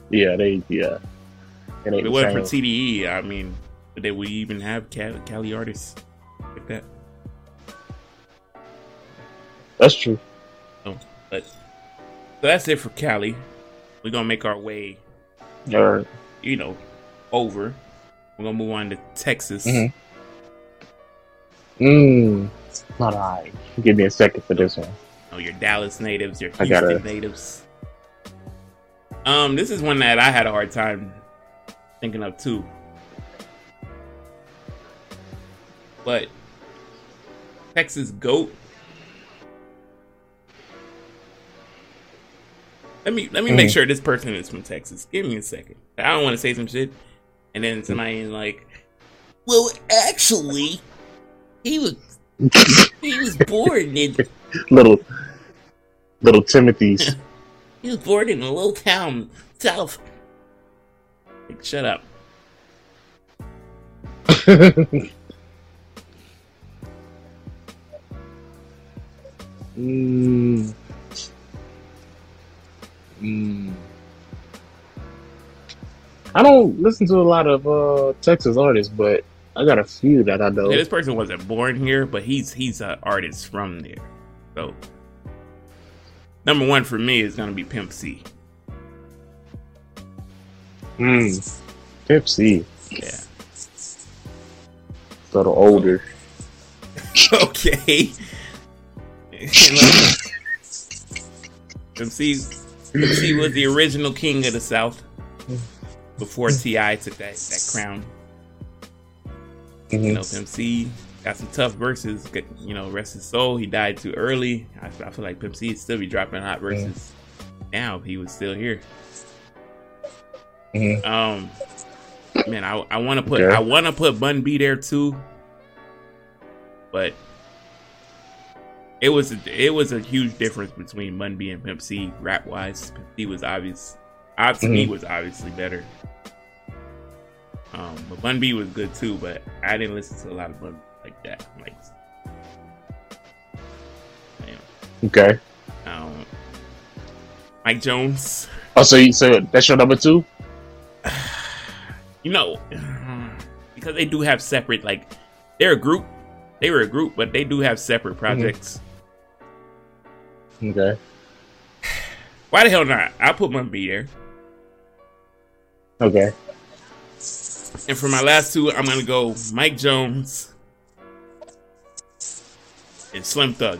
Yeah, they. Yeah. It If it wasn't for same. TDE, I mean, did we even have Cali, Cali artists like that? That's true. But so that's it for Cali. We're gonna make our way, All right. you know, over. We're gonna move on to Texas. Mhm. Mmm. All right. Give me a second for this one. know, your Dallas natives, your I Houston gotta- natives. Um, this is one that I had a hard time thinking of too. But Texas goat. Let me let me make Mhm. sure this person is from Texas. Give me a second. I don't want to say some shit, and then somebody like, "Well, actually, he was he was born in [LAUGHS] little little Timothy's. [LAUGHS] he was born in a little town south." Like, shut up. mm. Mm. I don't listen to a lot of uh, Texas artists, but I got a few that I know. Yeah, this person wasn't born here, but he's he's an artist from there. So number one for me is gonna be Pimp C. Mm. Pimp C, Yeah. a little older. [LAUGHS] okay. Pimp C, Pimp C was the original king of the South before T.I. took that that crown. You Mhm. know, Pimp C got some tough verses. Get- You know, rest his soul. He died too early. I, I feel like Pimp C would still be dropping hot verses now if he was still here. Mhm. Um, man, I I want to put Okay. I want to put Bun B there too, but it was a, it was a huge difference between Bun B and Pimp C rap wise. Pimp C was obvious, obviously Mhm. was obviously better. Um, but Bun B was good too, but I didn't listen to a lot of Bun like that. Like, know, Okay. um, Mike Jones. Oh, so you so that's your number two? You know, mm-hmm. because they do have separate like they're a group. They were a group, but they do have separate mm-hmm. projects. Okay. Why the hell not? I'll put my B there. Okay. And for my last two, I'm gonna go Mike Jones and Slim Thug.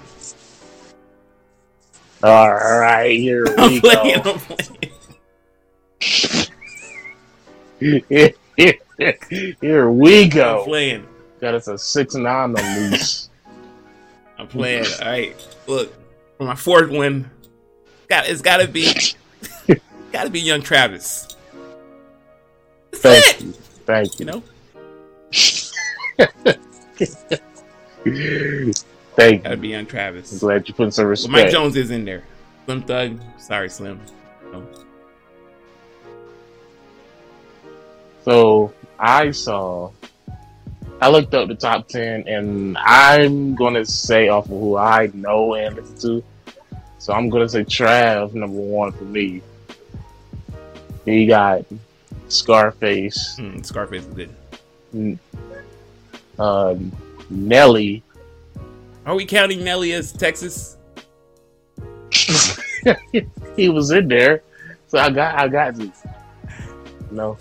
All right, here [LAUGHS] I'm we playing. go. I'm playing. [LAUGHS] here we go. I'm playing. Got us a six nine on loose. I'm playing. All right. Look, for my fourth one, got it's gotta be, [LAUGHS] gotta be Young Travis. That's Thank it. you. Thank You you. know, [LAUGHS] Thank gotta you. be Young Travis. I'm glad you put some Well, respect. Mike Jones is in there. Slim Thug. Sorry, Slim. No. So I saw. I looked up the top ten, and I'm gonna say off of who I know and listen to. So I'm gonna say Trav number one for me. He got Scarface, Hmm, Scarface is good. Um, Nelly. Are we counting Nelly as Texas? [LAUGHS] he was in there, so I got I got to. No,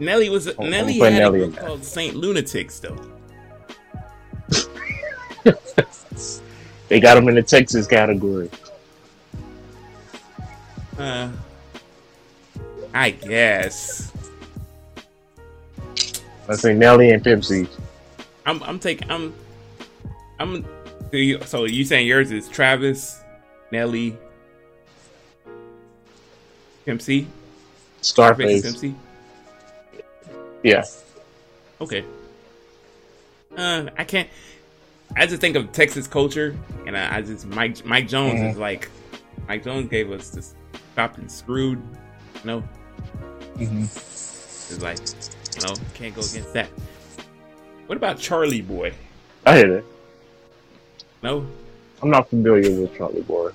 Nelly was I'm Nelly had Nelly a group called Saint Lunatics though. they got him in the Texas category. Uh, I guess Let's say Nelly and Pimp C. I'm. I'm taking. I'm. I'm. so you- So you saying yours is Travis, Nelly, Pimp C, Scarface. Pimp C. Yeah. Okay. Uh, I can't. I just think of Texas culture, and I, I just Mike Mike Jones Mhm. is like Mike Jones gave us this chopped and screwed. You know, Mm-hmm. it's like you know can't go against that. What about Chalie Boy? I hear that. No, I'm not familiar with Chalie Boy.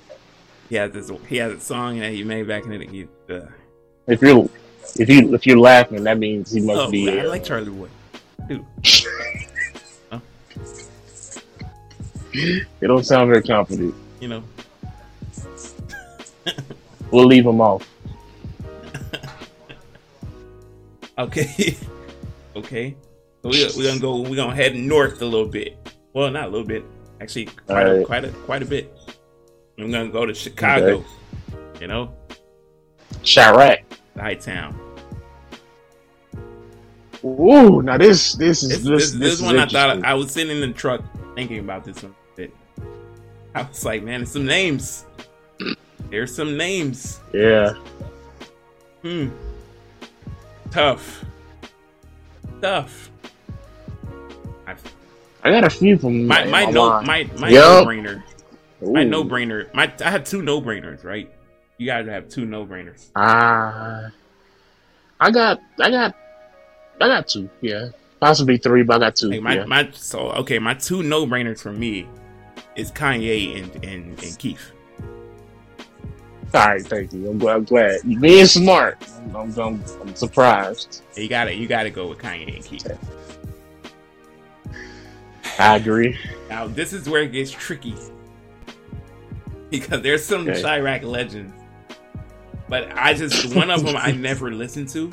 he has this. He has a song that he made back in the. He, uh, If you're if you if you're laughing, that means he must oh, be. I uh, like Charlie Wood. Dude, [LAUGHS] They don't sound very confident. you know. [LAUGHS] We'll leave him off. [LAUGHS] Okay. okay. So we we're gonna go. We're gonna head north a little bit. Well, not a little bit. Actually, quite a, quite a quite a bit. I'm gonna go to Chicago. You know, Chiraq. High town. Ooh, now this this is This, this, this, this, is one I thought. I was sitting in the truck thinking about this one. I was like, man, there's some names. There's some names. yeah. Hmm. Tough. Tough. I, I got a few from my my no line. my my Yup. no brainer. My no brainer. My I have two no brainers, right? You guys have two no brainers. Ah, I got, I got, I got two. Yeah, possibly three, but I got two. My, yeah. my so okay, my two no brainers for me is Kanye and and, and Keef. All right, thank you. I'm glad. I'm glad. You being smart. I'm, I'm, I'm, I'm surprised. You gotta you gotta go with Kanye and Keef. I agree. Now this is where it gets tricky because there's some Okay. Chiraq legends, but I just one of them I never listened to,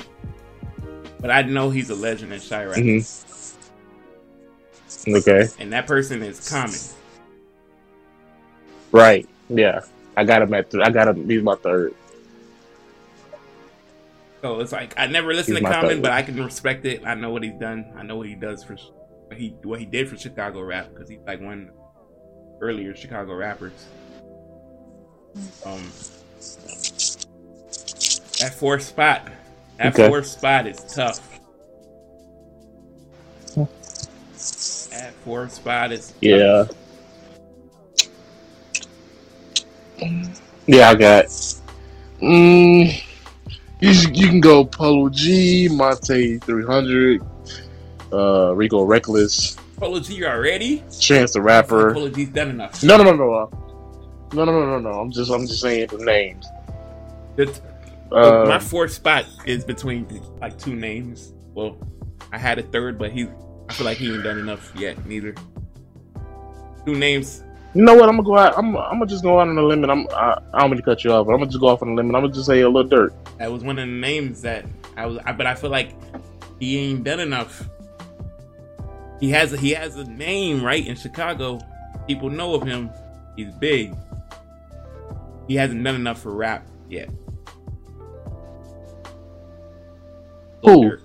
but I know he's a legend in Chiraq, hmm Okay. and that person is Common. Right. Yeah. I got him at. Th- I got him. He's my third. So it's like I never listened He's to Common, third. but I can respect it. I know what he's done. I know what he does for what he what he did for Chicago rap because he's like one of earlier Chicago rappers. Um, that fourth spot, that Okay. fourth spot is tough. That fourth spot is tough. Yeah. Yeah, I got. Mm, you, you can go Polo G, Monte 300, uh, Rico Recklezz, Polo G you already. Chance the Rapper. Polo G's done enough. No, no, no, no, uh, no, no, no, no, no. I'm just, I'm just saying the names. It's- Uh, my fourth spot is between like two names. Well, I had a third, but he, I feel like he ain't done enough yet. Neither. Two names. you know what? I'm gonna go out. I'm, I'm gonna just go out on a limb, and I'm, I, I don't mean to cut you off, but I'm gonna just go off on a limb, and I'm gonna just say a Lil Durk. That was one of the names that I was. I, but I feel like he ain't done enough. He has a, he has a name right in Chicago. People know of him. He's big. He hasn't done enough for rap yet. Who?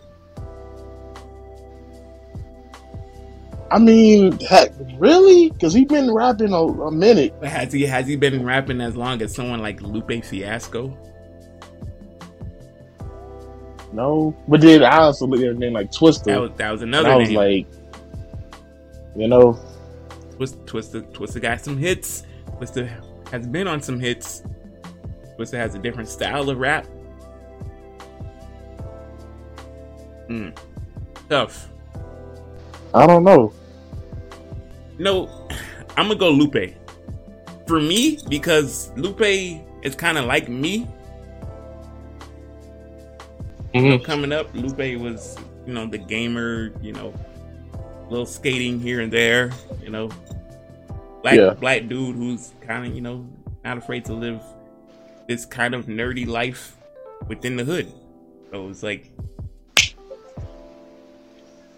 I mean, heck, really? Because he's been rapping a, a minute. Has he has he been rapping as long as someone like Lupe Fiasco? No, but then I also looked at a name like Twista. That was that was another I was like, you know, Twist, Twista, Twista got some hits. Twista has been on some hits. Twista has a different style of rap. Hmm. Tough. I don't know. No, I'm gonna go Lupe. For me, because Lupe is kind of like me. You know, Mhm. coming up, Lupe was, you know, the gamer, you know, little skating here and there, you know, black Yeah. black dude who's kind of, you know, not afraid to live this kind of nerdy life within the hood. So it's like,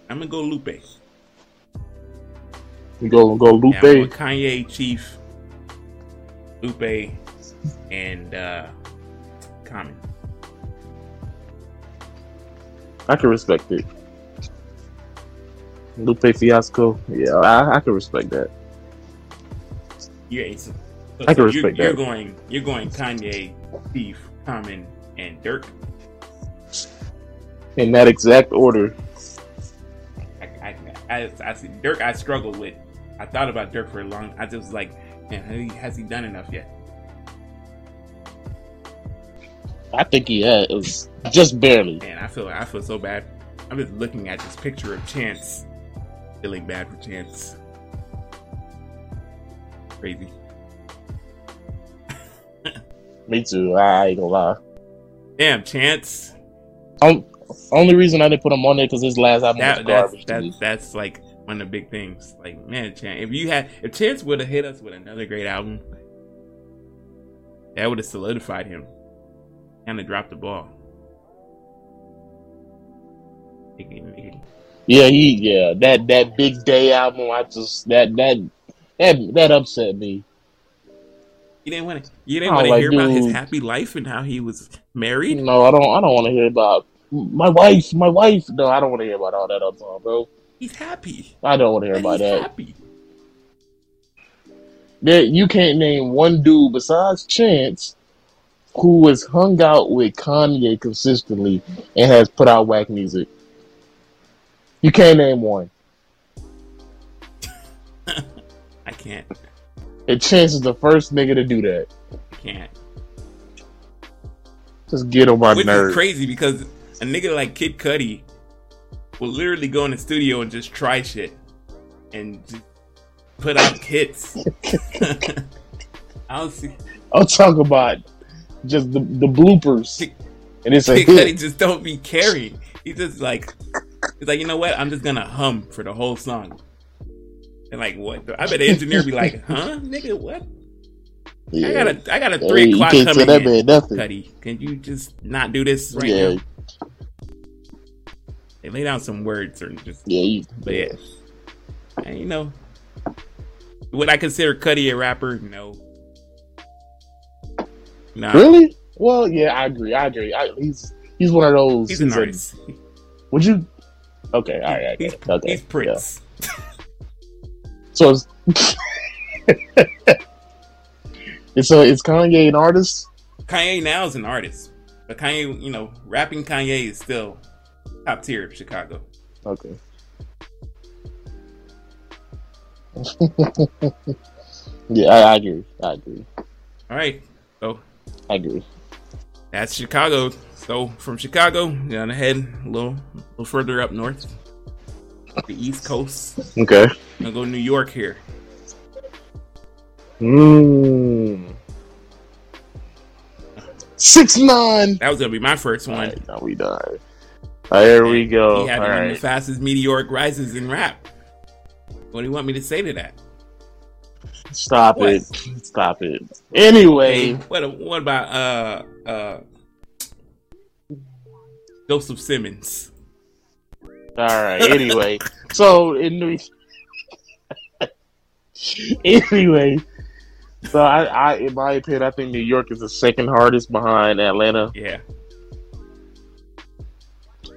I'm gonna go Lupe. Go go Lupe. Yeah, Kanye, Chief, Lupe, and uh, Common. I can respect it. Lupe Fiasco. Yeah, I, I can respect that. You're, so, I can so respect you're, you're going. You're going Kanye, Chief, Common, and Durk. In that exact order. I, I, I, I see Durk. I struggled with. I thought about Durk for a long. I just was like, man, has he, has he done enough yet? I think he has It was just barely. Man, I feel. I feel so bad. I'm just looking at this picture of Chance, feeling bad for Chance. Crazy. [LAUGHS] Me too. I ain't gonna lie. Damn, Chance. Um, only reason I didn't put him on there because his last album That, was that's garbage. me. that, that's like one of the big things. Like, man, Chance, if you had, if Chance would have hit us with another great album, that would have solidified him. Kind of dropped the ball. Yeah, he yeah that that big day album. I just that that that that upset me. You didn't want to. You didn't Oh, want to like, hear about his happy life and how he was married. No, I don't. I don't want to hear about my wife, my wife. No, I don't want to hear about all that all the time, bro. He's happy. I don't want to hear And about he's that. happy. There, you can't name one dude besides Chance who has hung out with Kanye consistently and has put out whack music. You can't name one. [LAUGHS] I can't. And Chance is the first nigga to do that. I Can't. Just get on my Which nerves. is crazy because a nigga like Kid Cudi will literally go in the studio and just try shit and just put out hits. [LAUGHS] I don't see I'll talk about just the, the bloopers. Kid- And it's a Kid hit. Cudi just don't be caring. He just like he's like, you know what? I'm just gonna hum for the whole song. And like what? I bet the engineer be like, huh, nigga, what? I Yeah. got a I got a three you o'clock coming that in. man nothing. Cudi, can you just not do this right yeah, now? They lay down some words or just yeah, you, But yeah, and you know, would I consider Cudi a rapper? No. Nah, Really? Well, yeah, I agree. I agree. I, he's he's one of those. he's an a- artist. would you? Okay, all right. I He's. Okay, he's Prince. yeah. So it's, [LAUGHS] it's so is Kanye an artist? Kanye now is an artist, but Kanye, you know, rapping Kanye is still top tier of Chicago. Okay. [LAUGHS] yeah, I, I agree. I agree. All right, so I agree. that's Chicago. So from Chicago, gonna head a little, a little further up north, the East Coast. Okay. Gonna go to New York here. Mm. Six nine. That was gonna be my first one. right, now we done. All right, here we go. He had All one of the right. fastest meteoric rises in rap. What do you want me to say to that? Stop What? it. Stop it. Anyway, What what about uh uh Joseph Simmons? all right. Anyway, [LAUGHS] so in New [LAUGHS] anyway, so I, I, in my opinion, I think New York is the second hardest behind Atlanta. Yeah.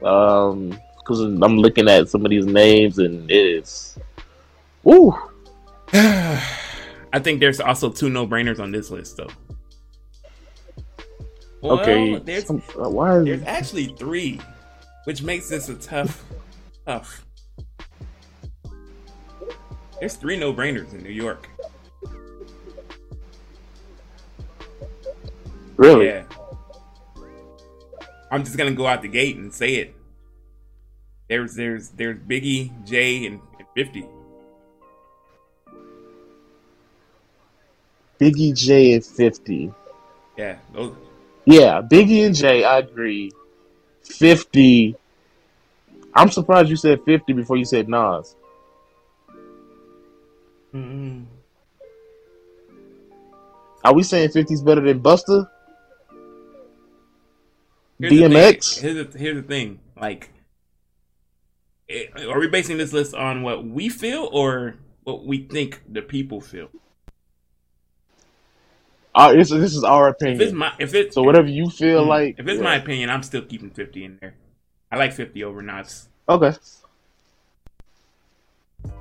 Um, because I'm looking at some of these names and it is, ooh, [SIGHS] I think there's also two no brainers on this list though. Well, okay. there's Some- uh, why is there's actually three, which makes this a tough tough. There's three no brainers in New York. really? Yeah. I'm just gonna go out the gate and say it. There's there's there's Biggie, Jay, and, and Fifty. Biggie Jay and Fifty. Yeah, those Yeah, Biggie and Jay, I agree. 50. I'm surprised you said 50 before you said Nas. mm Are we saying 50's better than Busta? Here's DMX? thing- Here's the, here's the thing. Like, eh, are we basing this list on what we feel or what we think the people feel? Uh, this, this is our If it's opinion. my, if it's So whatever you feel mm, like. if it's yeah. my opinion, I'm still keeping 50 in there. I like 50 over Nas. Okay.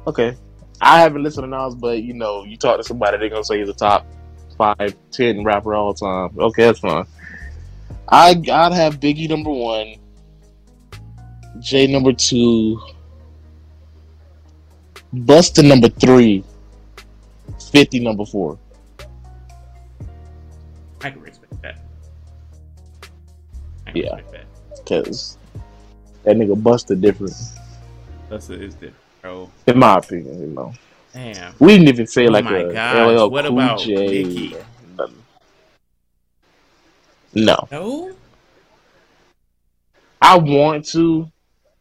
Okay. I haven't listened to Nas, but you know, you talk to somebody, they're gonna say he's a top five, ten rapper all the time. Okay, that's fine. I I'd have Biggie number one, Jay number two, Busta number three, Fifty number four. I can respect that. I can Yeah. respect that. Cause that nigga Busta different, That's a, is different, bro. in my opinion. You know, Damn. we didn't even say Oh like my a gosh, LL what Cool about J. Nicki? No. No? I want to.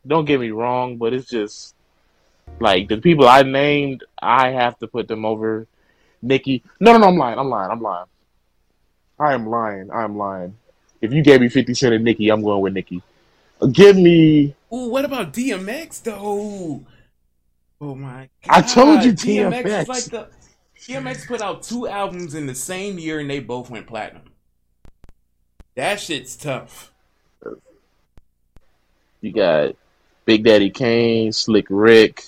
Don't get me wrong, but it's just like the people I named. I have to put them over Nicki. No, no, no. I'm lying. I'm lying. I'm lying. I am lying. I am lying. If you gave me Fifty Cent and Nicki, I'm going with Nicki. Give me. Ooh, what about DMX though? Oh my god. I told you DMX. DMX. is like the DMX put out two albums in the same year and they both went platinum. That shit's tough. You got Big Daddy Kane, Slick Rick,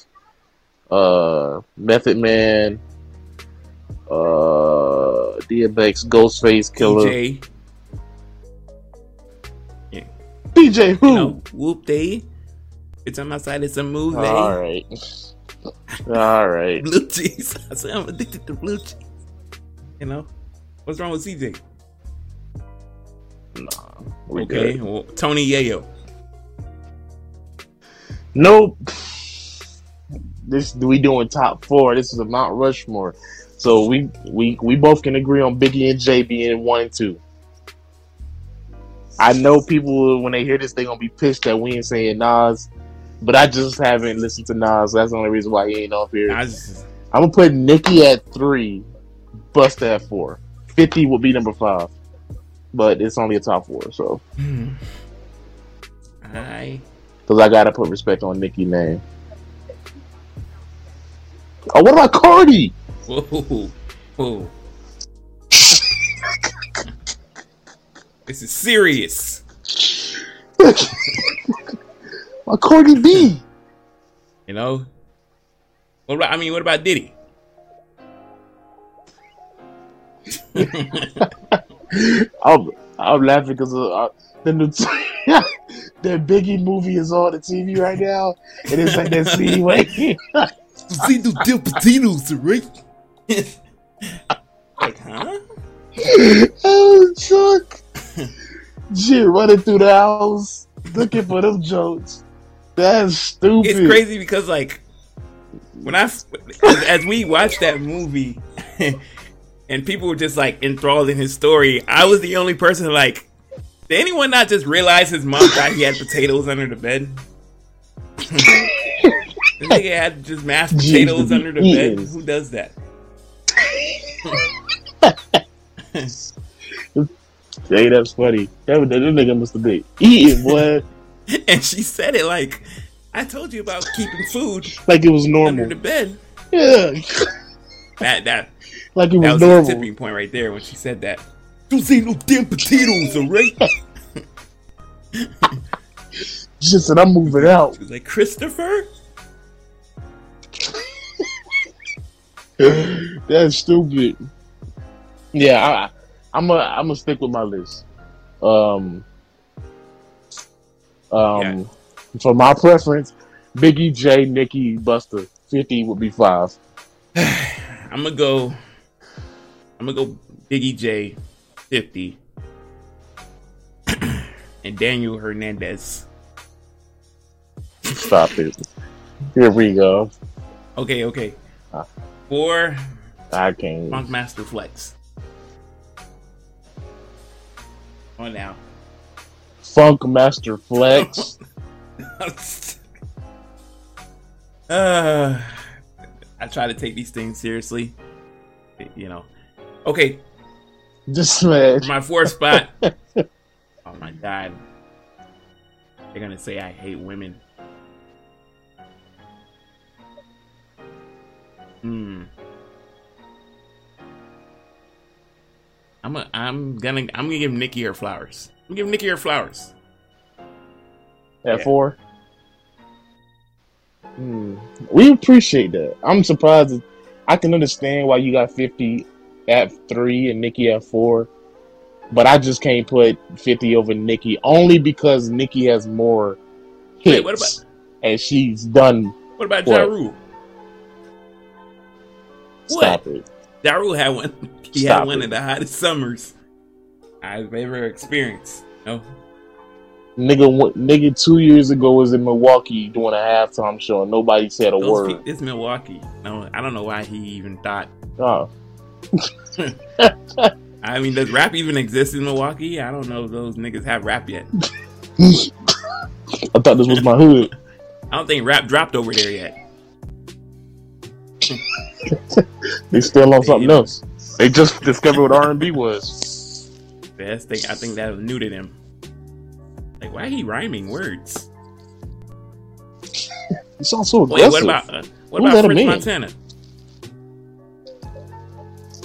uh, Method Man, uh, DMX, Ghostface Killah, DJ, DJ who? you know, whoop day. It's on my side. It's a movie. All right, all right. Blue cheese. [LAUGHS] I said I'm addicted to blue cheese. You know, what's wrong with CJ? Nah, we okay, good. well, Tony Yayo. Nope. This we doing top four. This is a Mount Rushmore. So we we we both can agree on Biggie and Jay being one and two. I know people when they hear this they gonna be pissed that we ain't saying Nas, but I just haven't listened to Nas. That's the only reason why he ain't off here. Just, I'm gonna put Nicki at three, Busta at four. Fifty will be number five, but it's only a top four. So hmm. I because I gotta put respect on Nicki's name. Oh, what about Cardi? whoa whoa. [LAUGHS] this is serious. [LAUGHS] My Cardi B. You know. What about? I mean, what about Diddy? [LAUGHS] I'm I'm laughing because uh, the [LAUGHS] that Biggie movie is on the TV right now, and it's like that scene where he- [LAUGHS] See the Del Patinos, right? [LAUGHS] like, huh? oh Chuck, shit running through the house looking for them jokes. That's stupid. It's crazy because like when I as, as we watched that movie and people were just like enthralled in his story, I was the only person like did anyone not just realize his mom thought he had potatoes under the bed? this nigga had just mashed potatoes Jeez, under the bed. Who does that? [LAUGHS] Hey, that's funny. That, that, that nigga must have been eating, boy, [LAUGHS] And she said it like, I told you about keeping food like it was normal under the bed. Yeah, That that like it that was was the normal. tipping point right there when she said that. Don't say no damn potatoes, alright? [LAUGHS] She said, "I'm moving out." She was like, Christopher? [LAUGHS] That's stupid. Yeah, I, I'm a, I'm gonna stick with my list. Um, um, for my preference, Biggie, Jay, Nicki, Busta. Fifty would be five. [SIGHS] I'm gonna go. I'm gonna go Biggie Jay, fifty, [CLEARS THROAT] and Daniel Hernandez. Stop it. Here we go. Okay, okay. Ah. Four I can't. Funkmaster Flex. On now. Funkmaster Flex. uh, [LAUGHS] I try to take these things seriously. You know. Okay, Just man. my fourth spot. [LAUGHS] oh my god. They're gonna say I hate women. Hmm. I'm a, I'm gonna I'm gonna give Nicki her flowers. I'm gonna give Nicki her flowers. At Yeah. four. Hmm. We appreciate that. I'm surprised. I can understand why you got 50 at three and Nicki at four, but I just can't put 50 over Nicki only because Nicki has more hits Wait, what about and she's done. what about What? Rule? Stop it. Ja had one. He Stop had one it. of the hottest summers I've ever experienced. No, Nigga, nigga, two years ago was in Milwaukee doing a halftime show and nobody said a those word. it's Milwaukee. No, I don't know why he even thought. Oh. I mean, does rap even exist in Milwaukee? I don't know if those niggas have rap yet. I thought this was my hood. I don't think rap dropped over there yet. They still on something else. They just discovered what R and B was. Best thing I think that was new to them. Like, why he rhyming words? You sound so Wait, what about uh, what Who about French? Montana?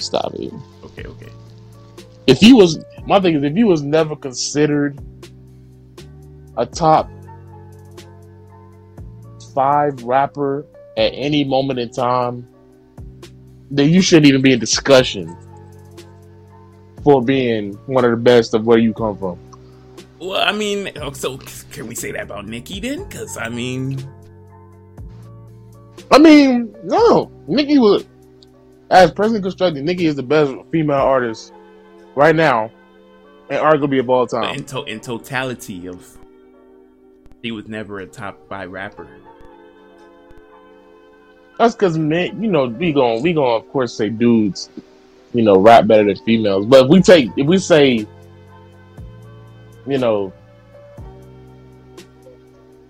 Stop it. Okay, okay. If he was, my thing is, if he was never considered a top five rapper at any moment in time, then you shouldn't even be in discussion for being one of the best of where you come from. Well, I mean, oh, so can we say that about Nicki then? Because I mean, I mean, no, Nicki was as presently constructed. Nicki is the best female artist right now, and arguably of all time. in, to- in totality of, he was never a top five rapper. That's because men, you know, we gonna we gonna of course say dudes, you know, rap better than females. But if we take if we say, you know,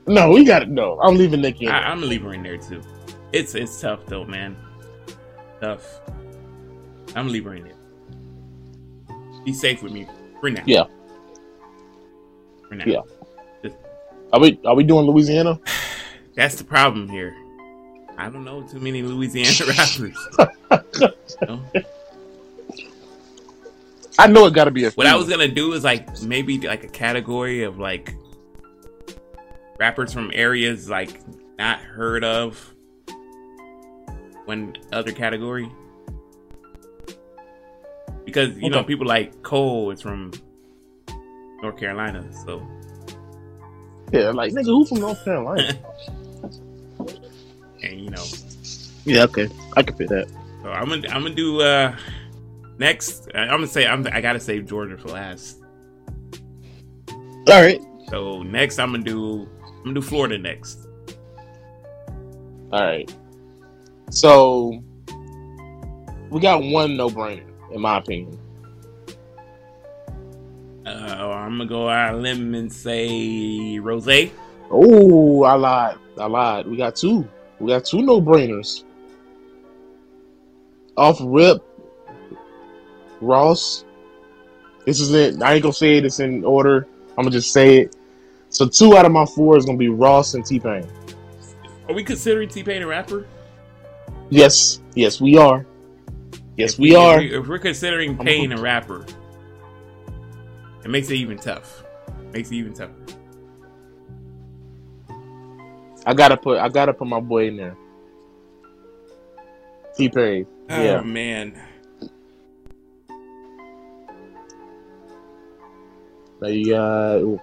no, we got to no. I'm leaving Nicki. In I, there. I'm gonna leave her in there too. It's it's tough though, man. Tough. I'm gonna leave her in there. Be safe with me for now. Yeah. For now. Yeah. Are we are we doing Louisiana? [SIGHS] That's the problem here. I don't know too many Louisiana [LAUGHS] rappers. No? I know it got to be a. What I was gonna do is like maybe like a category of like rappers from areas like not heard of. One other category. Because you know people like Cole is from North Carolina, so yeah, like nigga, who from North Carolina? [LAUGHS] and you know, yeah, okay, I can fit that. so I'm gonna I'm gonna do uh next. I'm gonna say I'm I gotta save Georgia for last. All right, So next I'm gonna do I'm gonna do Florida next. all right. So we got one no brainer, in my opinion. Uh, I'm gonna go out on limb and say Rose. Oh, I lied. I lied. We got two. We got two no brainers. Off rip, Ross. This is it. I ain't gonna say it. It's in order. I'm gonna just say it. So two out of my four is gonna be Ross and T Pain. Are we considering T Pain a rapper? Yes, yes, we are. Yes, If we are. If, we, are considering hooked. a rapper, it makes it even tough. Makes it even tougher. I gotta put. I gotta put my boy in there. T. Oh, yeah. Oh man. Now you got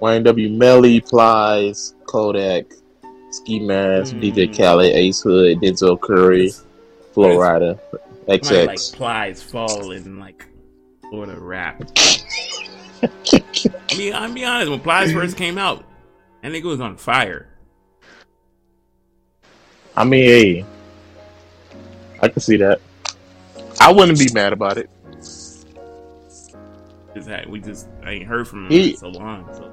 YNW Melly, Plies, Kodak, Ski Mask, Mm. DJ Khaled, Ace Hood, Denzel Curry, Rider, Might like XX. plies fall in like Florida rap. [LAUGHS] I mean, I'll be honest. When Plies first came out, that nigga was on fire. I mean, hey, I can see that. I wouldn't be mad about it. Just had we just I ain't heard from him He- in so long. So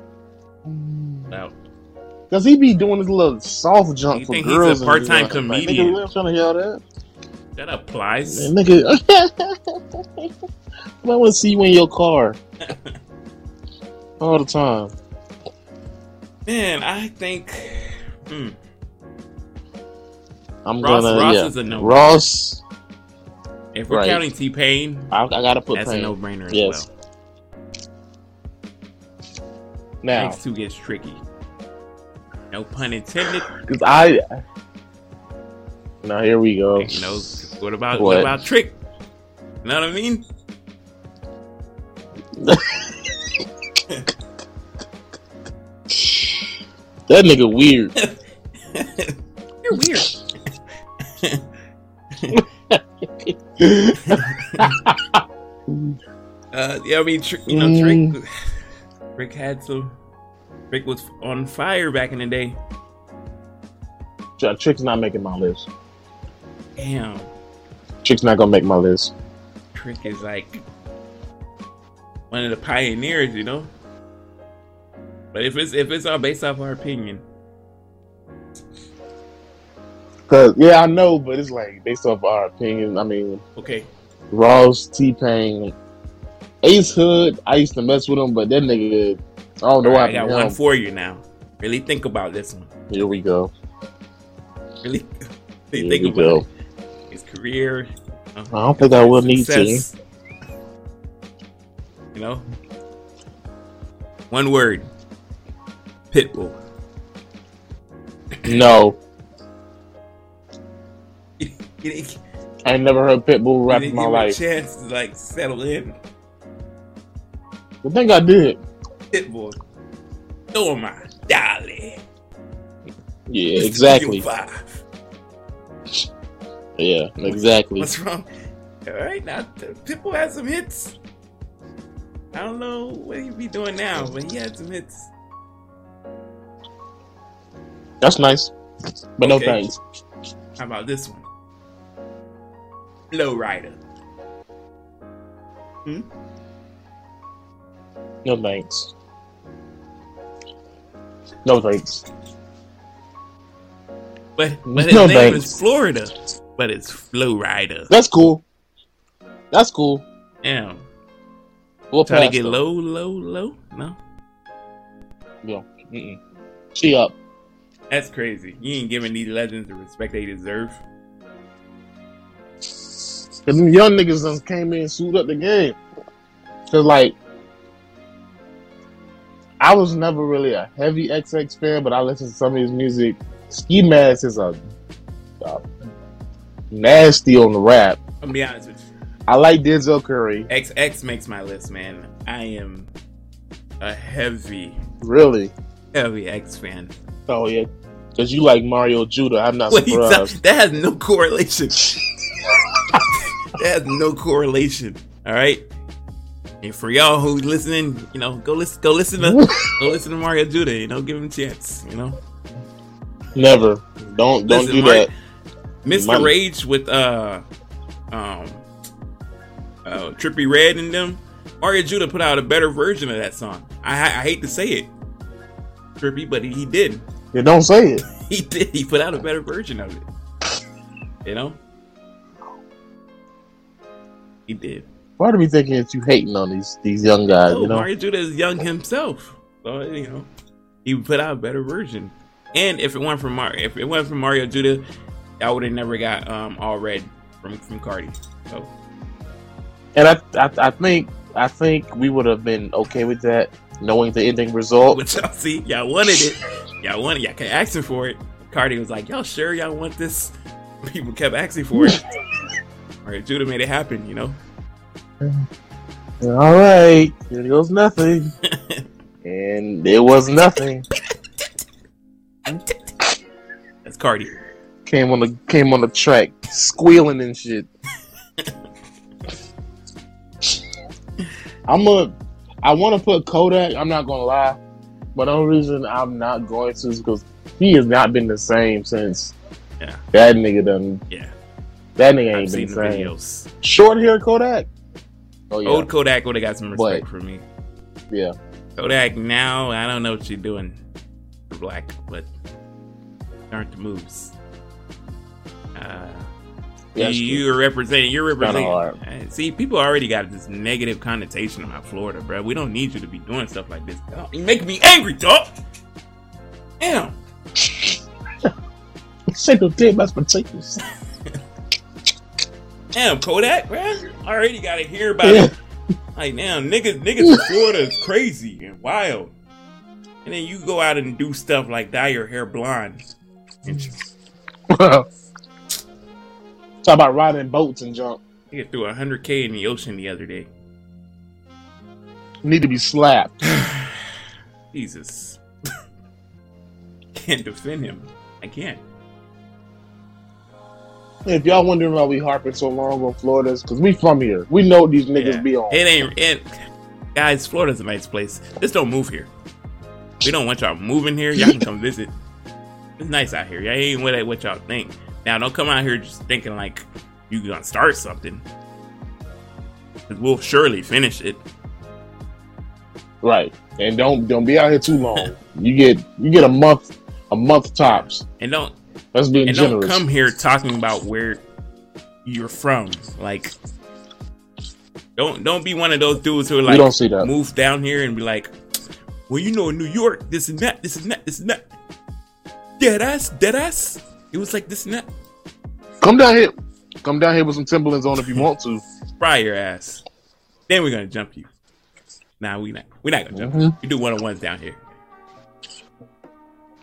wow. Cause he be doing this little soft jump You for think he's a girls. part-time shit. Like, comedian? nigga, I'm trying to hear that. That applies. Man, nigga, [LAUGHS] I want to see you in your car all the time. Man, I think hmm, I'm Ross, gonna Ross yeah. is a no. Ross. If we're Right. counting T Pain, I, I gotta put that's Pain. a no brainer as Yes. well. now Next two gets tricky. No pun intended. because I. Now here we go. You know, what about what, What? about Trick? You know what I mean? [LAUGHS] That nigga weird. [LAUGHS] You're weird. [LAUGHS] Uh, yeah, I mean, Trick, you know, Mm. Trick. Trick had some. Trick was on fire back in the day. Trick's not making my list. Damn, Trick's not gonna make my list. Trick is like one of the pioneers, you know. But if it's if it's all based off our opinion, Cause yeah, I know, but it's like based off our opinion. I mean, okay, Ross, T Pain, Ace Hood. I used to mess with him, but that nigga, I don't All what right, I got happened one for you now. Really think about this one. Here we go. Really, [LAUGHS] really Here think we about go. it. his career. uh, I don't think I will need to. You know, one word: Pitbull. No, [LAUGHS] You didn't, I never heard Pitbull you rap in my life. a chance to like settle in. I think I did. Pitbull. Oh my darling. Yeah, exactly. Yeah, exactly. What's wrong? All right, now Pitbull had some hits. I don't know what he be doing now, but he had some hits. That's nice, but no thanks. How about this one? Flo Rida. Hmm? No thanks. No thanks. But but his No name thanks. is Florida. But it's Flo Rida. That's cool. That's cool. Damn. We'll Try to get though. low, low, low? No? Yeah. Mm-mm. She up. That's crazy. You ain't giving these legends the respect they deserve. Cause them young niggas done came in and suited up the game. Cause like, I was never really a heavy XX fan, but I listened to some of his music. Ski Mask is a, a nasty on the rap. I'm be honest with you. I like Denzel Curry, XX makes my list, man. I am a heavy, really. heavy X fan. Oh yeah, cause you like Mario Judah. I'm not Wait, surprised. that has no correlation. [LAUGHS] that has no correlation. All right. And for y'all who's listening, you know, go listen, go listen to, go [LAUGHS] listen to Mario Judah. You know, give him a chance. You know, Never. Don't don't Listen, do Mario- that. Mr. Rage with uh, um, uh, Trippie Redd and them. Mario Judah put out a better version of that song. I, I hate to say it, Trippy, but he, he did. Yeah, don't say it. [LAUGHS] He did. He put out a better version of it. You know, he did. Why do we thinking that you hating on these these young guys? Oh, you know, Mario Judah is young himself, so you know he put out a better version. And if it weren't for Mario, if it wasn't for Mario Judah, I would have never got um all red from from Carti. So and I, I I think I think we would have been okay with that, knowing the ending result. But y'all see, y'all wanted it. Y'all wanted. Y'all kept asking for it. Carti was like, "Y'all sure y'all want this?" [LAUGHS] People kept asking for it. [LAUGHS] All right, Judah made it happen. You know. [LAUGHS] All right, here goes nothing, [LAUGHS] and it was nothing. That's Carti. Came on the came on the track, squealing and shit. I'm a. I want to put Kodak. I'm not gonna lie, but the only reason I'm not going to is because he has not been the same since. Yeah. That nigga done. Yeah, That nigga I've ain't seen been the the same. videos. Short hair Kodak. Oh yeah, Old Kodak would have got some respect But- from me. yeah. Kodak now, I don't know what you're doing for black, but aren't the moves. Uh, Yeah, you, you're representing. You're representing. hard. Uh, see, people already got this negative connotation about Florida, bro. We don't need you to be doing stuff like this. Oh, You make me angry, dog. Damn. [LAUGHS] Shake the tip, mashed potatoes. [LAUGHS] Damn, Kodak, man. I Already got to hear about Yeah. it. Like, damn, niggas, niggas in Florida is crazy and wild. And then you go out and do stuff like dye your hair blonde. [LAUGHS] Talk about riding boats and junk. nigga threw 100K in the ocean the other day. Need to be slapped. [SIGHS] Jesus. [LAUGHS] can't defend him. I can't. If y'all wondering why we harping so long on Florida's, because we from here. We know these niggas Yeah. be on. It ain't it guys, Florida's a nice place. Just don't move here. We don't want y'all moving here. Y'all can come visit. It's nice out here. Y'all ain't what, what y'all think. Now don't come out here just thinking like you gonna start something. Cause we'll surely finish it. Right. And don't don't be out here too long. you get you get a month a month tops. And don't That's being and generous. don't come here talking about where you're from. Like don't don't be one of those dudes who are like don't see that. move down here and be like, well, you know, in New York, this and that, this and that, this and that. Dead ass, dead ass. It was like this and that. Come down here. Come down here with some Timberlands on if you want to. [LAUGHS] Fry your ass. Then we're gonna jump you. Nah, we not. We're not gonna jump you. Mhm. We do one on ones down here.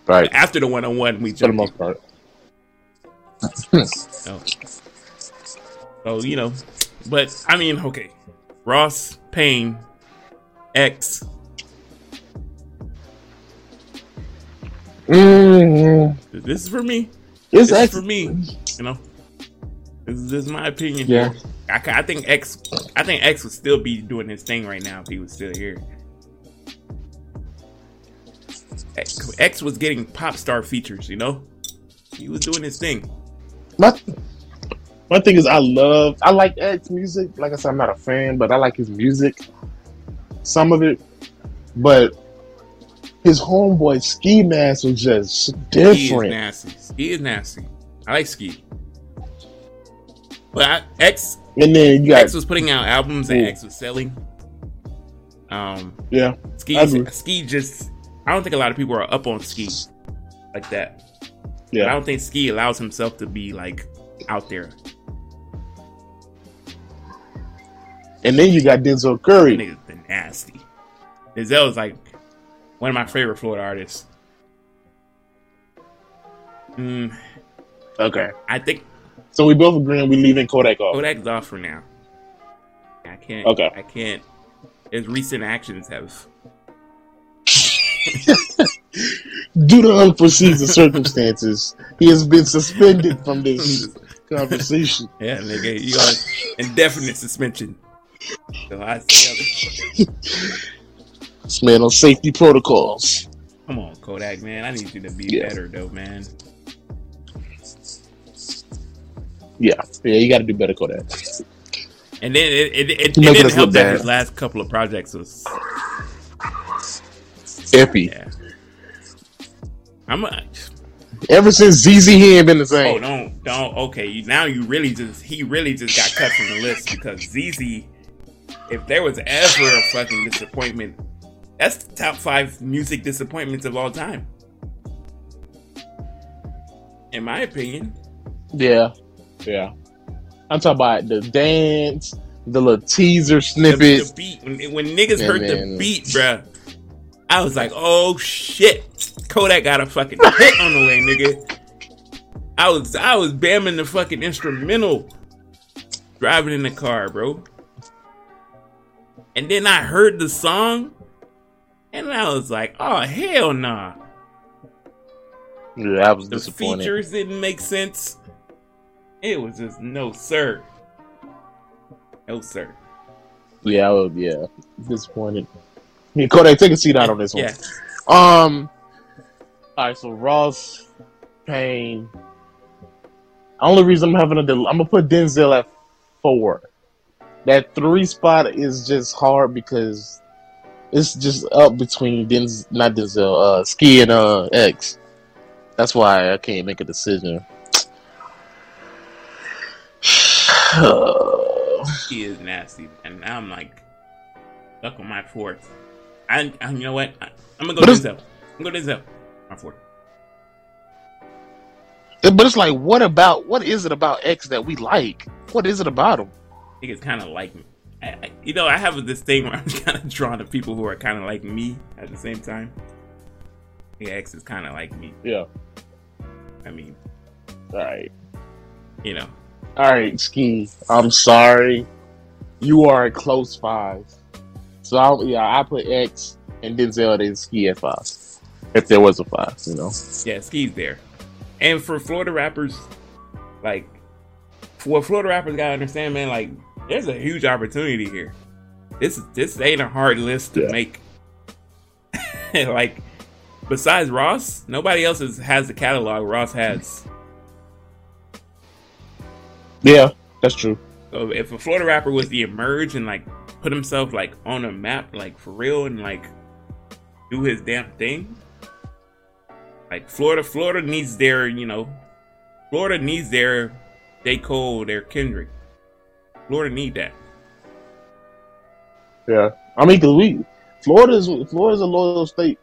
Right. After the one on one, we For the most part. So you know, but I mean, okay, Ross, Pain, X. mm This is for me. It's This is for me. You know, this is, this is my opinion. Yeah. I, I think X. I think X would still be doing his thing right now if he was still here. X, X was getting pop star features. You know, he was doing his thing. My, my thing is, I love, I like X music. Like I said, I'm not a fan, but I like his music. Some of it, but his homeboy Ski Mask was just different. He is nasty. Ski is nasty. I like Ski. But I, X And then you got, X was putting out albums and. X was selling. Um, yeah, Ski Ski just I don't think a lot of people are up on Ski like that. I don't think Ski allows himself to be like out there. And then you got Denzel That Curry. nigga's been nasty. Denzel is like one of my favorite Florida artists. Mm, Okay. I think So we both agreeing we leaving Kodak off. Kodak's off for now. I can't. Okay. I can't. His recent actions have. [LAUGHS] Due to unforeseen circumstances, he has been suspended from this conversation. [LAUGHS] Yeah, nigga, you got indefinite suspension. So I, [LAUGHS] This man on safety protocols. come on, Kodak, man. I need you to be Yeah. better, though, man. Yeah, yeah, you got to do better, Kodak. And then it, it, it, it didn't help that bad. his last couple of projects was Epi. yeah. I'm a, Ever since ZEZE, he ain't been the oh, same. oh don't don't okay now you really just he really just got cut from the list because ZEZE if there was ever a fucking disappointment that's the top five music disappointments of all time in my opinion Yeah, yeah. I'm talking about the dance, the little teaser the, snippets. the beat when, when niggas Yeah, heard man. the beat bruh I was like oh shit. Kodak got a fucking hit on the way nigga. I was I was bamming the fucking instrumental driving in the car bro. And then I heard the song and I was like oh hell nah. Yeah, I was the disappointed. features didn't make sense. It was just no sir. No sir. Yeah, I was, yeah, disappointed. Yeah, [LAUGHS] Kodak, take a seat out on this one. yeah Um. All right, so Ross, Pain. Only reason I'm having a, del- I'm gonna put Denzel at four. That three spot is just hard because it's just up between Denz, not Denzel, uh, Ski and uh X. That's why I can't make a decision. [SIGHS] he is nasty, and now I'm like stuck on my fourth. I, I you know what? I, am gonna go But Denzel. I'm gonna go Denzel. My fourth. but it's like, what about what is it about X that we like? What is it about him? I think it's kind of like me. I, I, you know, I have this thing where [LAUGHS] I'm kind of drawn to people who are kind of like me at the same time. Yeah, X is kind of like me. Yeah. I mean, All right. you know, All right, Ski. I'm sorry. You are a close five. So I, yeah, I put X and Denzel and Ski at five. If there was a five, you know. yeah, Ski's there. And for Florida rappers, like, for what Florida rappers gotta understand, man, like, there's a huge opportunity here. This this ain't a hard list to Yeah. make. [LAUGHS] like, besides Ross, nobody else is, has the catalog Ross has. Yeah, that's true. So if a Florida rapper was to emerge and like put himself like on a map, like for real, and like do his damn thing, like Florida, Florida needs their, you know, Florida needs their J Cole, their Kendrick. Florida need that. Yeah, I mean, cause we Florida's Florida's a loyal state.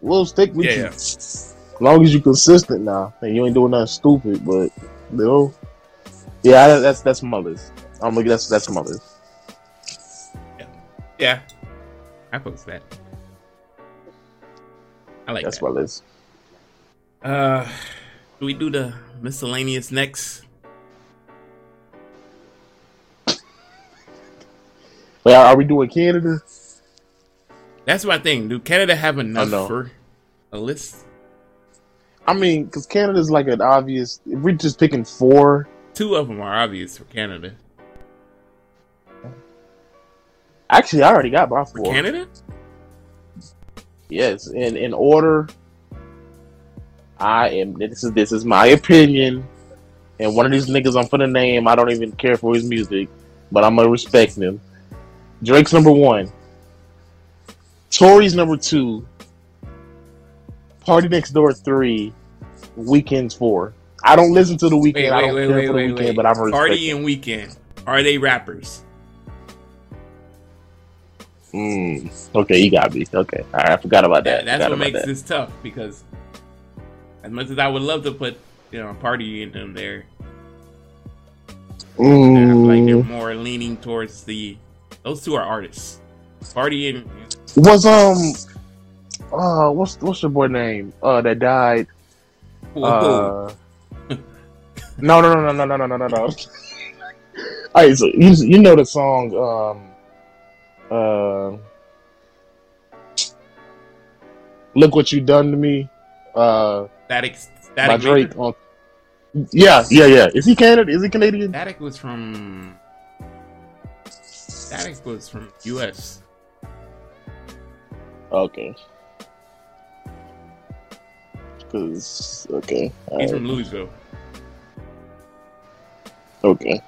We'll stick with Yeah, you yeah. as long as you consistent now and you ain't doing nothing stupid. But you know, yeah, that- that's that's mothers. I'm like that's that's list. Yeah, I post that. I like That's that. my list. Uh, do we do the miscellaneous next? Wait, are we doing Canada? That's my thing. Do Canada have enough no. for a list? I mean, because Canada's like an obvious. If we're just picking four, Two of them are obvious for Canada. Actually, I already got my For four. Canada? Yes, in in order. I am. This is this is my opinion, and one of these niggas I'm finna name. I don't even care for his music, but I'm gonna respect him. Drake's number one. Tory's number two. Party Next Door three. Weeknd's four. I don't listen to the Weeknd. Wait, I don't wait, care wait, for the wait, Weeknd, wait. but I'm Party and Weeknd. Are they rappers? Mm, okay, you got me. Okay, all right, I forgot about that. That, that's what makes that. this tough because as much as I would love to put you know Party in them there, I feel like they're Mm, more leaning towards the. Those two are artists. Party and was um, uh, what's what's your boy name? Uh, that died. Uh, [LAUGHS] no, no, no, no, no, no, no, no, no. [LAUGHS] All right, so you you know the song um, uh, look what you done to me. Uh, Static. by Drake. On, yeah, yeah, yeah. Is he Canada? Is he Canadian? Static was from. Static was from U.S. Okay. Cause okay, He's right, from Louisville. okay.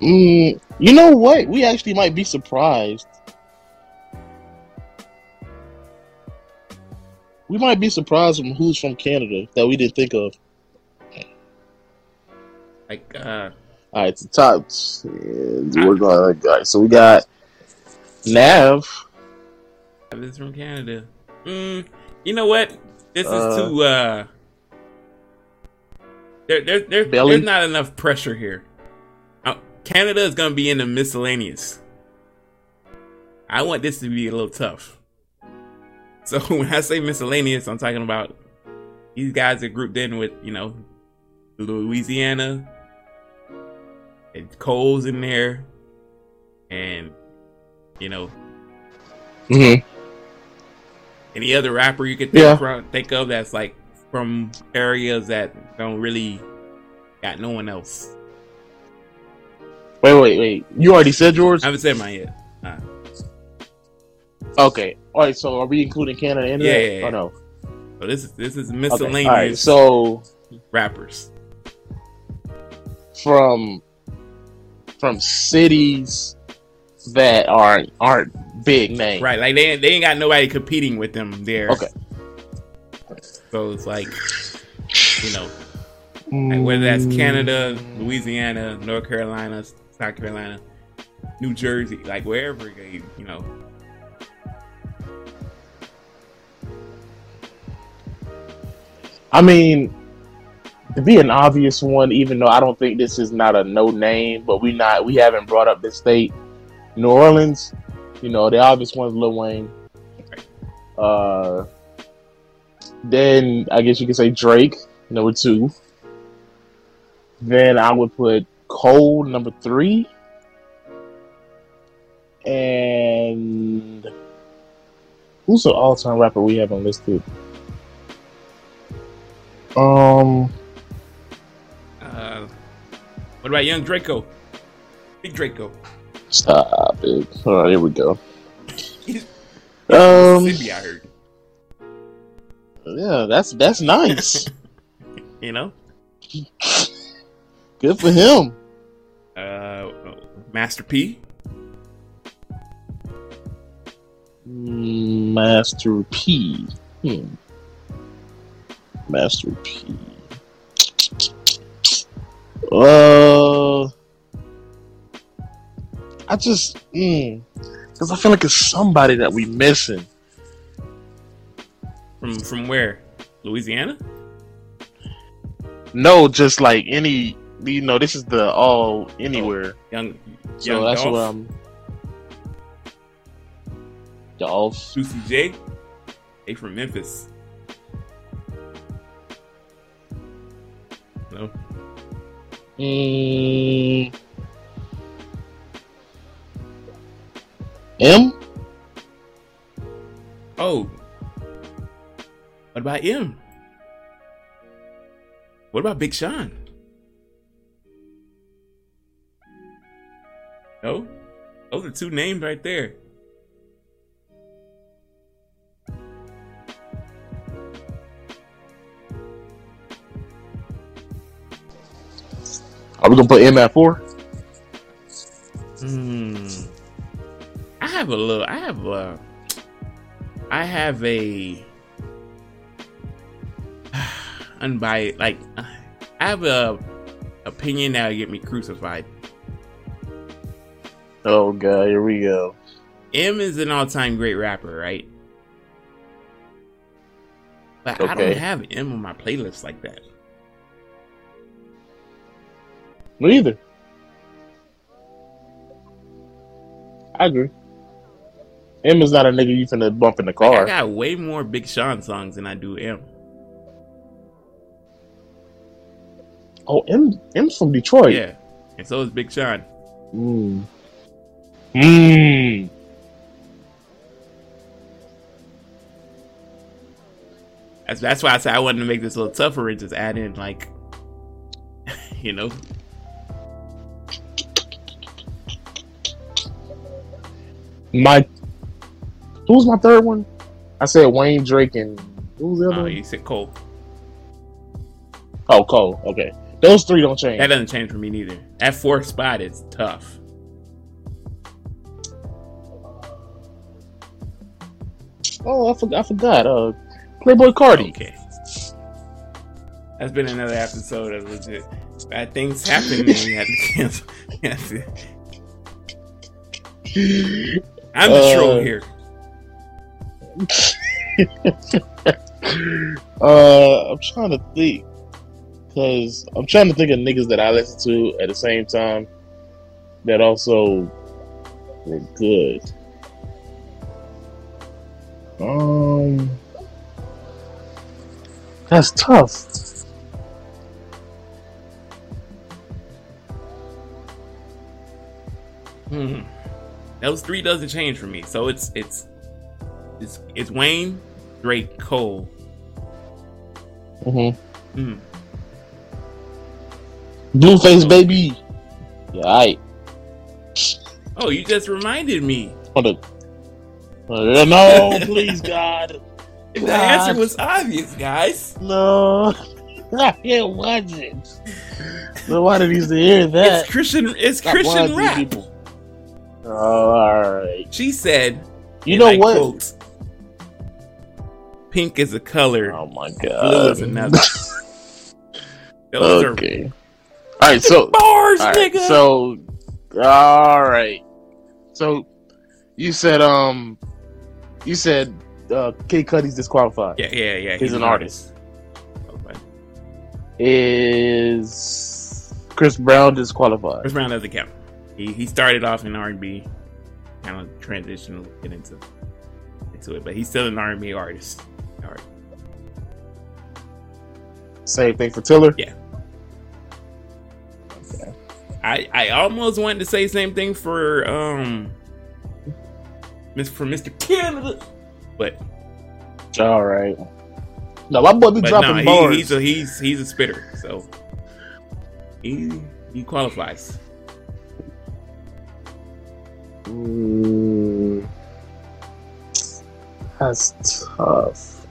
Mm, you know what? We actually might be surprised. We might be surprised from who's from Canada that we didn't think of. Like uh, All right, the top. yeah, we're going. All right, so we got Nav. this is from Canada. Mm, you know what? This is Uh, too. uh There, there, there, Belly? there's not enough pressure here. Canada is gonna be in the miscellaneous. I want this to be a little tough. So [LAUGHS] when I say miscellaneous, I'm talking about these guys are grouped in with you know Louisiana, and Cole's in there, and you know Mm-hmm. any other rapper you could think, Yeah. from, think of that's like from areas that don't really got no one else. Wait, wait, wait. You already said yours. I haven't said mine yet. Uh, Okay. All right. So are we including Canada in Yeah, that? yeah, yeah. Oh no. so this is this is Okay. miscellaneous All right. So rappers. from from cities that aren't aren't big names. Right, like they they ain't got nobody competing with them there. Okay. So it's like you know, like whether that's Canada, Louisiana, North Carolina, South Carolina, New Jersey, like wherever you know. I mean, to be an obvious one, even though I don't think this is not a no name, but we not we haven't brought up this state. New Orleans, you know, the obvious one's Lil Wayne. Uh, then I guess you could say Drake, number two. Then I would put Cole, number three. And who's the all-time rapper we haven't listed? Um, Uh, what about Young Draco? Big Draco. stop it. All right, here we go. [LAUGHS] Um, I heard. yeah, that's that's nice. [LAUGHS] You know, [LAUGHS] Good for him. uh, Master P. Master P. Hmm. Master P. Uh, I just, because I feel like it's somebody that we missing. From from where? Louisiana. No, just like any, you know, this is the all oh, anywhere. Oh, young, young so that's what I'm. Dolph. Juicy J. A from Memphis. No. Mm. Em. Oh. What about Em? What about Big Sean? No? Those are two names right there. Are we gonna put Em at four? Hmm. I have a little. I have a. I have a [SIGHS] unbiased. Like, I have a opinion that'll get me crucified. Oh god, here we go. Em is an all-time great rapper, right? But I don't have Em on my playlist like that. Me either. I agree. Em is not a nigga you finna bump in the Like, I got way more Big Sean songs than I do Em. Oh, Em Em's from Detroit. Yeah, and so is Big Sean. Mm. Mm. That's that's why I said I wanted to make this a little tougher and just add in like, [LAUGHS] you know, My who's my third one? I said Wayne Drake and who was the other uh, one? you said Cole. Oh, Cole. Okay, those three don't change. That doesn't change for me neither. That fourth spot is tough. Oh, I forgot. I forgot. Uh, Playboi Carti. Okay. That's been another episode of LeJit. Bad things happen and we had to cancel. [LAUGHS] I'm the Uh, troll here. [LAUGHS] Uh, I'm trying to think because I'm trying to think of niggas that I listen to at the same time that also were good. Um, that's tough. Hmm. Those three doesn't change for me. So it's it's it's it's Wayne, Drake, Cole. Mm-hmm. Hmm. Blueface baby. Yeah, I. Oh, you just reminded me. Hold up. No, please, God. The answer was obvious, guys. No, [LAUGHS] it wasn't. Nobody needs to hear that. It's Christian. It's Stop Christian rap. people. Oh, all right. She said, You know I what? quote, "Pink is a color, Oh my blue god. is another." [LAUGHS] Those are okay. All right. So, [LAUGHS] bars, all right. nigga. So, all right. So, you said um, you said uh, K Cudi's disqualified. yeah, yeah, yeah. He's an artist. Okay. Is Chris Brown disqualified? Chris Brown doesn't count. He he started off in R and B, kind of transitioned bit into into it, but he's still an R and B artist. All right. Same thing for Tiller. Yeah. Okay. I I almost wanted to say same thing for um, Miss for Mr. Canada, but All right. No, my boy be but dropping no, bars. he, he's a he's he's a spitter, so he he qualifies. Mm, that's tough.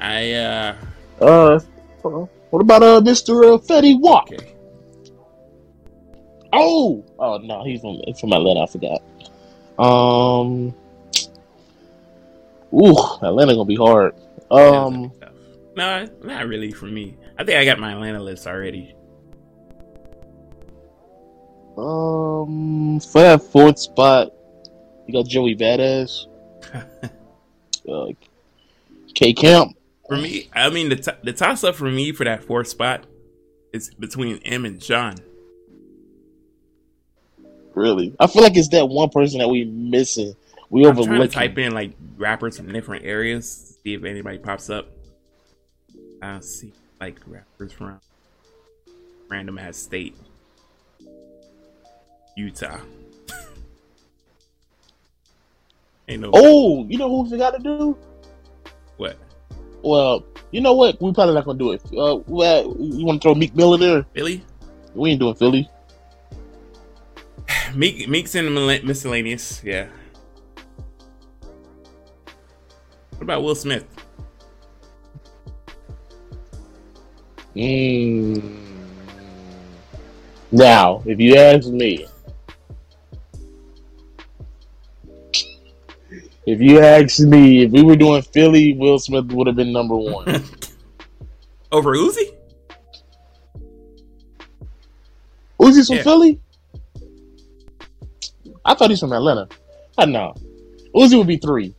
I uh Uh, what about uh Mr. Uh, Fetty Wap? okay. Oh, oh no, he's from he's from Atlanta. I forgot. Um, ooh, Atlanta gonna be hard. Um, no, not really for me. I think I got my Atlanta list already. um, for that fourth spot, you got Joey Badass, [LAUGHS] uh, K Camp. For me, I mean the t- the toss up for me for that fourth spot is between Em and Sean. Really, I feel like it's that one person that we missing. We I'm trying to overlook. type in like rappers from different areas, see if anybody pops up. I see like rappers from random ass state. Utah. [LAUGHS] Ain't no Oh, you know who we got to do? what Well, you know what? We probably not gonna do it. Uh, well, you want to throw Meek Mill in there? Philly. We ain't doing Philly. [SIGHS] Meek Meek's in the miscellaneous. Yeah. What about Will Smith? Mm. Now, if you ask me, if you ask me, if we were doing Philly, Will Smith would have been number one. [LAUGHS] Over Uzi? Uzi's from Yeah. Philly? I thought he's from Atlanta. I know. Uzi would be three.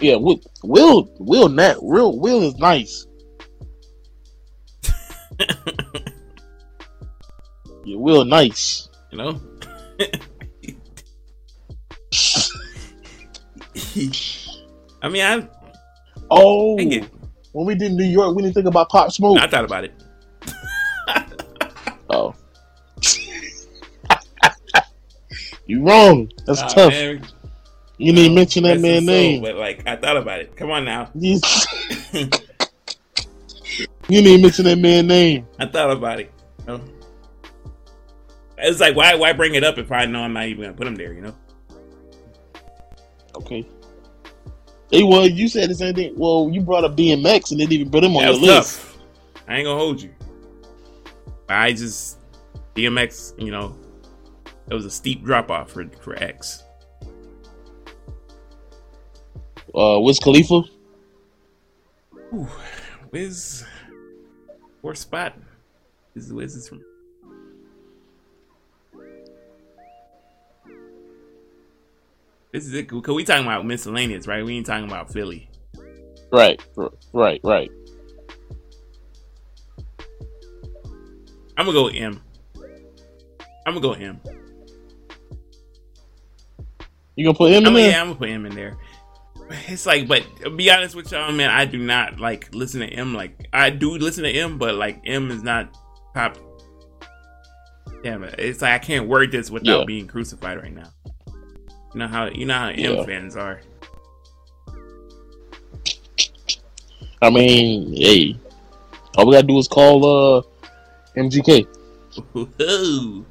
Yeah, Will, Will, Will, Nat, Will, Will is nice. [LAUGHS] Yeah, Will nice. you know? [LAUGHS] I mean, I, Oh, when we did New York, we didn't think about Pop Smoke. I thought about it. [LAUGHS] oh, you wrong. That's tough. man, You didn't mention that man's name. But like, I thought about it. Come on now. [LAUGHS] You didn't mention that man's name. I thought about it. You know? It's like, why, why bring it up if I know I'm not even gonna put him there? You know? Okay. Hey, well, you said the same thing. Well, you brought up DMX and didn't even put him on was list. tough. I ain't gonna hold you. I just DMX, you know, it was a steep drop off for for X. Uh, Wiz Khalifa. Ooh, Wiz, fourth spot. Is Wiz is from? This is it. Cause we talking about miscellaneous, right? We ain't talking about Philly. Right, right, right. I'm gonna go with Em. I'm gonna go with Em. You gonna put him I in mean, there? yeah, I'm gonna put Em in there. [LAUGHS] It's like, but be honest with y'all, man, I do not like listen to Em. Like I do listen to Em, but like Em is not top. Damn it! It's like I can't word this without Yeah. being crucified right now. You know how you know how Em Yeah. fans are. I mean, hey, all we gotta do is call uh MGK. [LAUGHS] Ooh.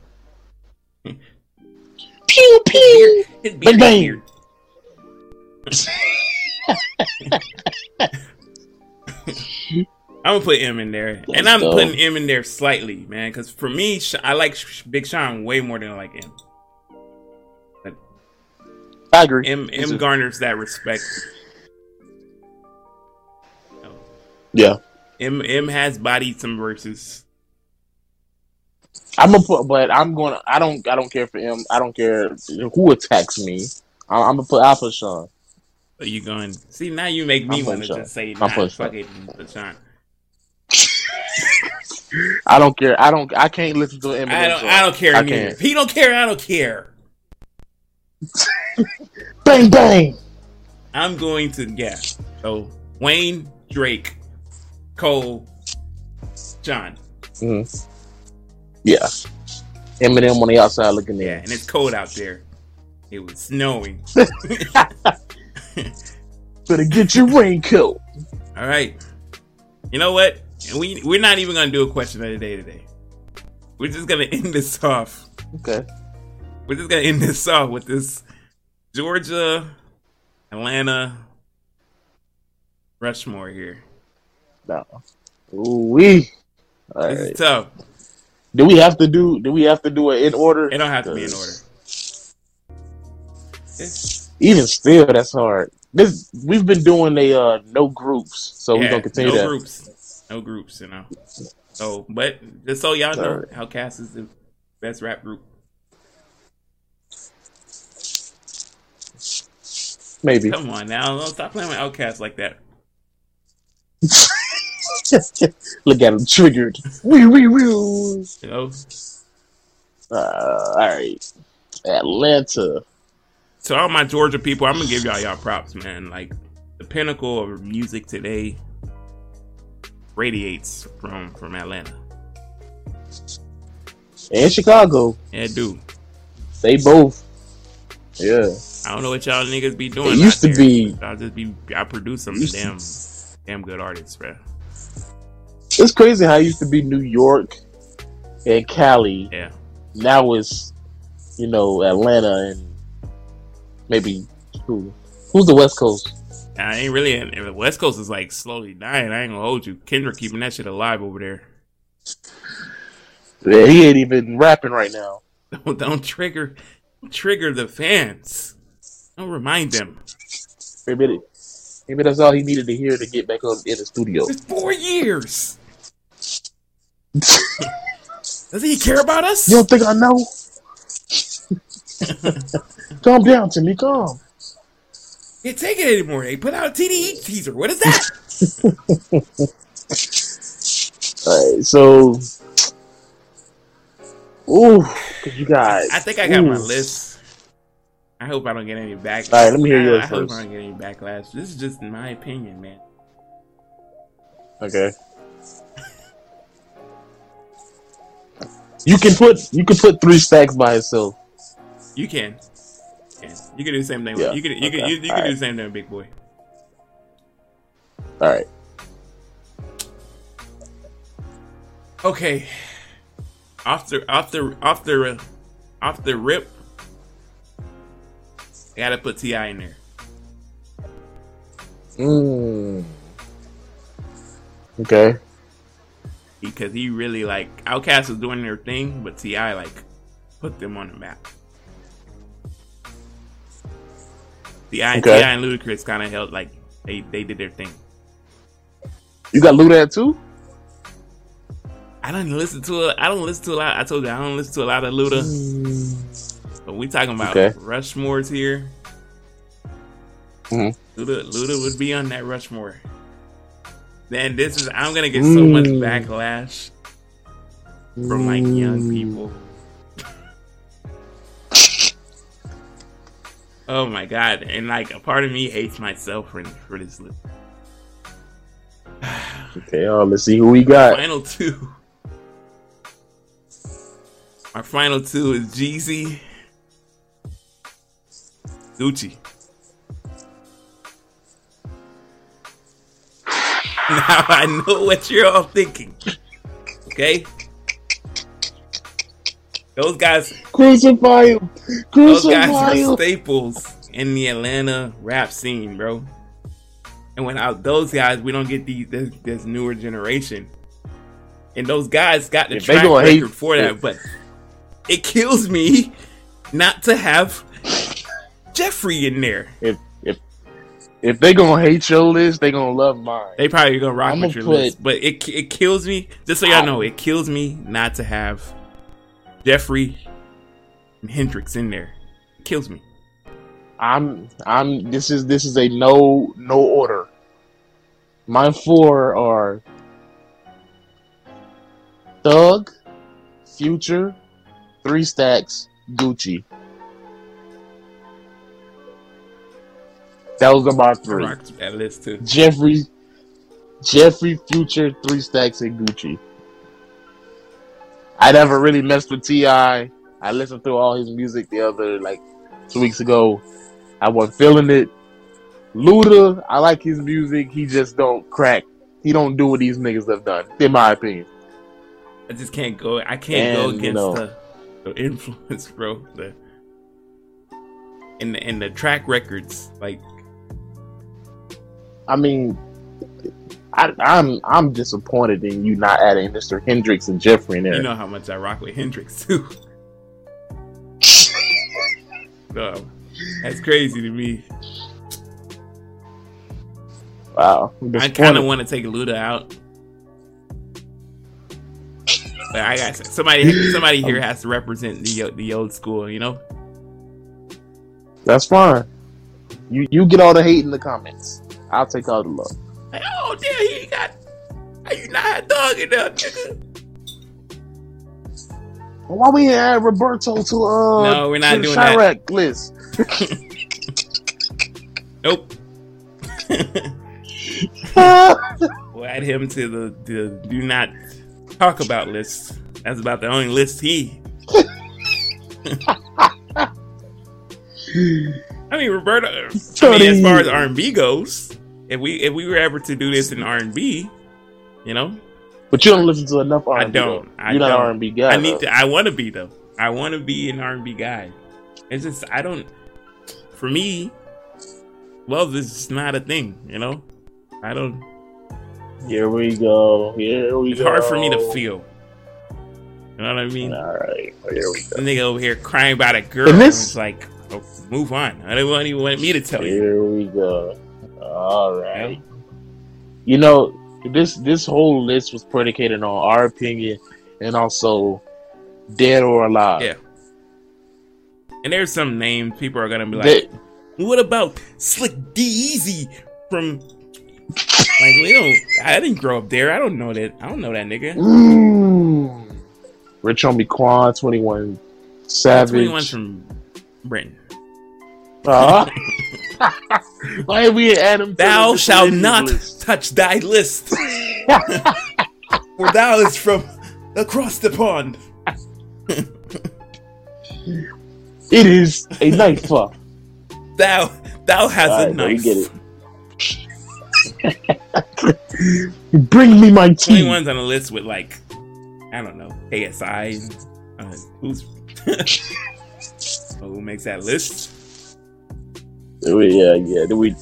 Pew pew. Bang, bang. [LAUGHS] I'm gonna put Em in there, Let's and I'm go. putting Em in there slightly, man, because for me, I like Big Sean way more than I like Em. I agree. Em Em garners that respect. Yeah, Em Em has bodied some verses. I'm gonna put, but I'm gonna. I don't. I don't care for Em. I don't care who attacks me. I'm, I'm gonna put Alpha Sean. So you going? See now you make me want to just say I'm nah, putting fuck Sean. it, put Sean. I don't care. I don't. I can't listen to Eminem. I don't. I don't care I neither. He don't care, I don't care. [LAUGHS] Bang bang. I'm going to yeah. So Wayne, Drake, Cole, Sean. Mhm. Yeah. Eminem on the outside looking Yeah, in. and it's cold out there. It was snowing. [LAUGHS] Better get your raincoat. All right. You know what? We we're not even gonna do a question of the day today. We're just gonna end this off. Okay. We're just gonna end this off with this Georgia, Atlanta, Rushmore here. No. Ooh wee. All This right. is tough. Do we have to do? Do we have to do it in order? It don't have to be in order. Even still, that's hard. This we've been doing a uh, no groups, so we're gonna continue no that. groups. No groups, you know. So, but just so y'all know, Alright. OutKast is the best rap group. Maybe. Come on now, don't stop playing with OutKast like that. [LAUGHS] Look at him triggered. Wee wee wee. You know. Uh, all right. Atlanta. To all my Georgia people, I'm gonna give y'all y'all props, man. Like the pinnacle of music today radiates from from Atlanta. and Chicago. Yeah, dude. They both. Yeah. I don't know what y'all niggas be doing. It used to there. be- I just be. I produce some Used to- damn, damn good artists, bro. It's crazy how it used to be New York and Cali. Yeah. Now it's, you know, Atlanta and maybe who? Who's the West Coast? I ain't really. and The West Coast is like slowly dying. I ain't gonna hold you. Kendrick keeping that shit alive over there. Yeah, he ain't even rapping right now. [LAUGHS] Don't, don't trigger, don't trigger the fans. Don't remind them. Maybe, it- maybe that's all he needed to hear to get back on in the studio. It's four years. [LAUGHS] Does he care about us? You don't think I know? [LAUGHS] calm down, Timmy. Calm. Can't take it anymore. They put out a TDE teaser. What is that? [LAUGHS] All right, so, Ooh, you guys. I think I got my list. I hope I don't get any backlash. All right, let me hear I, yours I hope first. I don't get any backlash. This is just my opinion, man. Okay. You can put you can put three stacks by itself. You can. You can do the same thing. Yeah, You can. You can. You, you can alright. do the same thing, with Big Boi. All right. Okay. Off the off the off the off the rip. I gotta put T.I in there. Mm. Okay. because he really like OutKast is doing their thing, but T.I like put them on the map. T.I, Okay. And Ludacris kind of held like they they did their thing. You got Luda too? I don't listen to it. I don't listen to a lot. I told you I don't listen to a lot of Luda. But we talking about Okay. Rushmore's here. Mhm. Luda, Luda would be on that Rushmore. Then this is I'm gonna get so much Mm. backlash from like young people. Oh my god! And like a part of me hates myself for for this list. [SIGHS] Okay, oh, let's see who we got. Final two. My final two is Jeezy, Gucci. [LAUGHS] Now I know what you're all thinking. Okay? Those guys Crucify him! those guys Crucify are staples in the Atlanta rap scene, bro. And without those guys, we don't get these this, this newer generation. And those guys got the If they track record hate- for that, but it kills me not to have Jeffrey in there. If if if they gonna hate your list, they gonna love mine. They probably gonna rock I'ma with your put- list, but it it kills me. Just so y'all I- know, it kills me not to have Jeffrey and Hendrix in there. It kills me. I'm I'm this is this is a no no order. My four are Thug, Future, Three Stacks, Gucci. That was my I three. that list too. Jeffrey, Jeffrey, Future, Three Stacks, and Gucci. I never really messed with T.I. I listened through all his music the other like two weeks ago. I wasn't feeling it. Luda, I like his music. He just don't crack. He don't do what these niggas have done, in my opinion. I just can't go. I can't go And, you against know- the, the influence, [LAUGHS] bro. The and the, and the track records, like I mean, I, I'm I'm disappointed in you not adding Mr. Hendrix and Jeffrey in there. you know how much I rock with Hendrix too. [LAUGHS] so that's crazy to me. wow, I'm kind of want to take Luda out, but I got somebody. Somebody [LAUGHS] here has to represent the the old school, you know. That's fine. You you get all the hate in the comments. I'll take all the love. Like, oh damn, ain't got. How you not had dog in there, nigga? Why we add Roberto to uh No, we're not doing that. Chiraq list? [LAUGHS] Nope. [LAUGHS] We'll add him to the, the do not talk about list. That's about the only list he [LAUGHS] I mean, Roberto. I mean, as far as R and B goes, if we if we were ever to do this in R and B, you know, But you don't listen to enough R I don't. I You're not don't. R and B guy. I need though. to. I want to be though. I want to be an R and B guy. It's just I don't. For me, love is not a thing. You know, I don't. Here we go. Here we It's go. hard for me to feel. You know what I mean? All right. Here we go. The nigga over here crying about a girl. And this- it's like, oh, move on. I don't want even want me to tell you. Here we go. All right. You know, this this whole list was predicated on our opinion and also dead or alive. Yeah. And there's some names people are gonna be like, That- what about Slick D Easy from? Like we don't. I didn't grow up there. I don't know that. I don't know that nigga. Mm. Rich Homie Quan, 21 Savage. Twenty one from Britain. Uh, [LAUGHS] why are we Adam? Thou shalt not list? touch thy list, [LAUGHS] for thou is from across the pond. It is a knife. Thou, thou has All a right, no, we knife. get Bring me my tea. 21's on a list with like, I don't know, KSI. Uh, who's [LAUGHS] who makes that list? We- Yeah, yeah. We,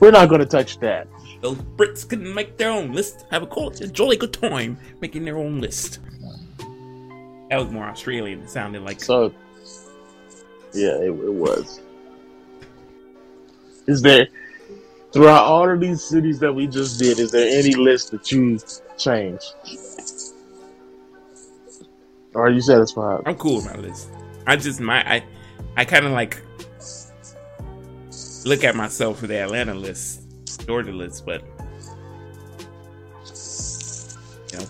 we're not going to touch that. Those Brits can make their own list. Have a, cool, a jolly good time making their own list. That was more Australian. It sounded like So, yeah, it, it was. Is there, throughout all of these cities that we just did, is there any list that you changed? Or are you satisfied? I'm cool with my list. I just my I I kind of like look at myself for the Atlanta list, Georgia list, but you know,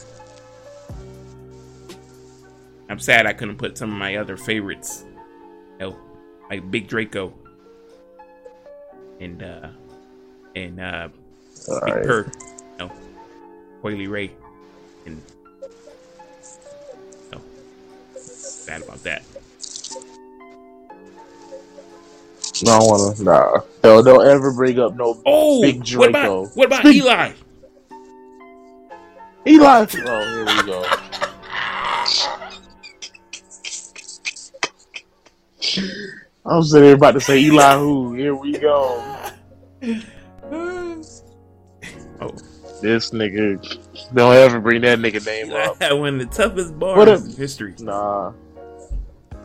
I'm sad I couldn't put some of my other favorites, you know, like Big Draco and uh and uh All Big right. Purr, you know, Coi Leray, and no, sad about that. No, I want to. Nah. Hell, don't ever bring up no Oh, Big what Draco. about what about Eli? Eli. Oh, here we go. I was sitting there about to say Eli who. Here we go. [LAUGHS] Oh, This nigga. Don't ever bring that nigga name Eli up. had one of the toughest What bars a- in history. Nah.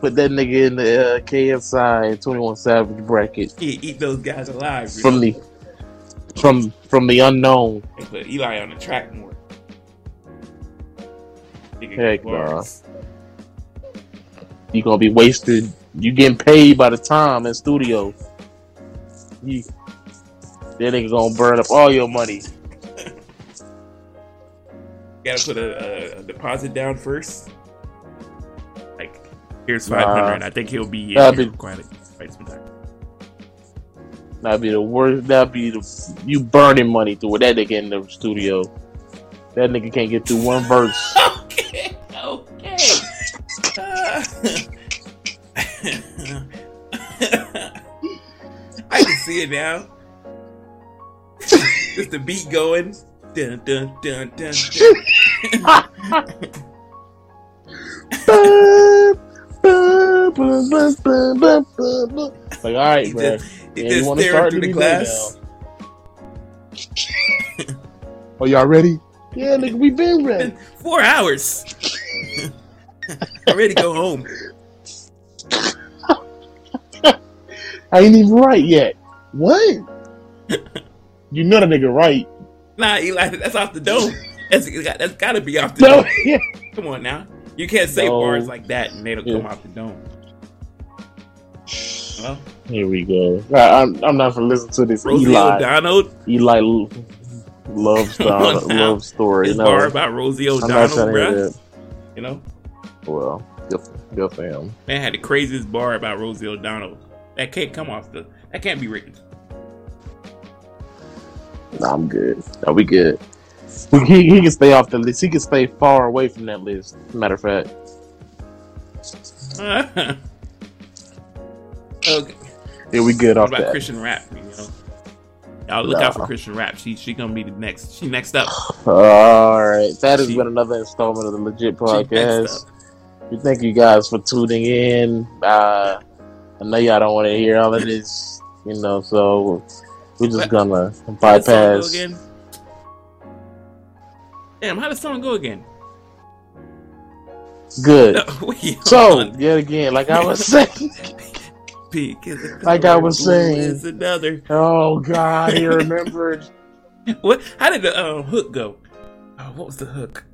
Put that nigga in the uh, KSI and 21 Savage bracket He eat those guys alive. You from the from from the unknown. They put Eli on the track more. Nigga Heck. You gonna be wasted. You getting paid by the time in studio. You, that nigga gonna burn up all your money. [LAUGHS] Gotta put a, a, a deposit down first. Like, here's Nah. five hundred. I think he'll be in That'd be- for quite, a, quite some time. That'd be the worst. That'd be the you burning money through that nigga in the studio. That nigga can't get through one verse. [LAUGHS] Okay, okay. Uh, [LAUGHS] I can see it now. [LAUGHS] Just the beat going. Dun, dun, dun, dun, like, all right, He man. just, he Yeah, just you wanna staring start through the any day glass. Oh, [LAUGHS] y'all ready? Yeah, nigga, we been ready. [LAUGHS] Four hours. I'm ready to go home. [LAUGHS] I ain't even right yet. What? you know the nigga right. Nah, Eli, that's off the dome. That's, that's got to be off the No, dome. yeah. Come on now. You can't say No. bars like that and they don't Yeah. come off the dome. Well, Here we go. I, I'm, I'm not gonna listen to this Rosie Eli O'Donnell, Eli l- love Come on story. love story. his No, bar about Rosie O'Donnell, trying to hear bruh. that. You know, Well, good, good for him. man had the craziest bar about Rosie O'Donnell. That can't come off the. That can't be written. Nah, I'm good. No, we good. He, he can stay off the list. He can stay far away from that list. Matter of fact, [LAUGHS] Okay. Yeah, we good What off about that. Christian rap? You know, y'all look out for Christian rap. She she gonna be the next. She next up. [SIGHS] All right, that has She- been another installment of the LeJit Podcast. We thank you guys for tuning in. Uh, I know y'all don't want to hear all of this, you know, so we're just gonna How the song go bypass. Damn, how the song go again? Good. No, [LAUGHS] wait, So, on. yet again, like I was saying, Peak is a like I was saying. is another. oh God, he [LAUGHS] remembered. What? How did the uh, hook go? Oh, what was the hook?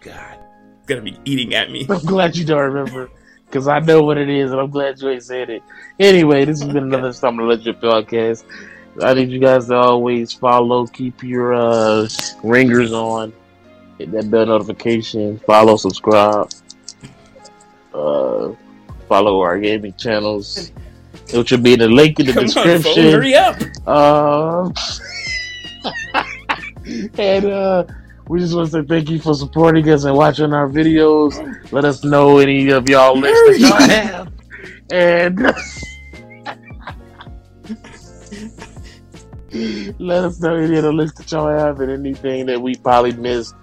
God, it's gonna be eating at me. I'm glad you don't remember because I know what it is, and I'm glad you ain't said it. Anyway, this has been another of LeJit Podcast. I need you guys to always follow, keep your uh, ringers on, hit that bell notification, follow, subscribe, uh, follow our gaming channels. It should be in the link in the Come on, description. hurry up! Um, [LAUGHS] and uh, we just want to say thank you for supporting us and watching our videos. Let us know any of y'all lists that y'all have. And [LAUGHS] [LAUGHS] let us know any of the lists that y'all have and anything that we probably missed.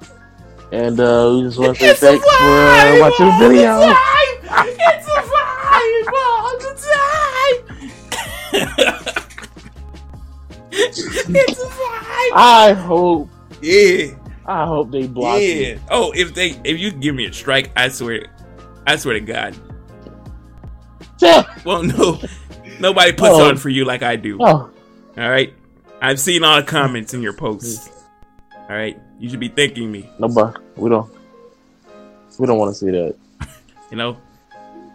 And uh, we just want to say It's a thanks for uh, watching the video. time. It's a vibe all the time. [LAUGHS] it's a vibe. I hope, Yeah, I hope they block yeah. me. Oh, if they if you give me a strike, I swear, I swear to God. Well, no, nobody puts Oh. on for you like I do. Oh, All right, I've seen all the comments in your posts. All right, you should be thanking me. nobody. We don't. We don't want to see that. You know,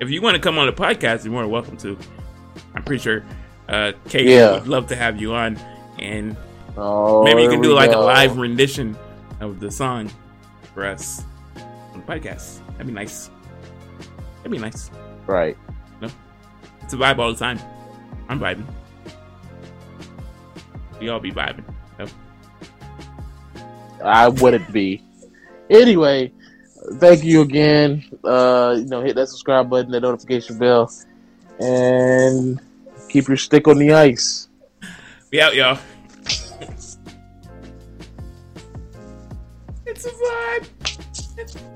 if you want to come on the podcast, you're more than welcome to. I'm pretty sure uh, Kate Yeah. would love to have you on, and Oh, maybe you can do like a live rendition of the song for us on the podcast. That'd be nice. That'd be nice. Right. no It's a vibe all the time. I'm vibing. Y'all be vibing. Yep. I wouldn't be. Anyway, thank you again. Uh, you know, hit that subscribe button, that notification bell, and keep your stick on the ice. Be out, y'all. it's a vibe.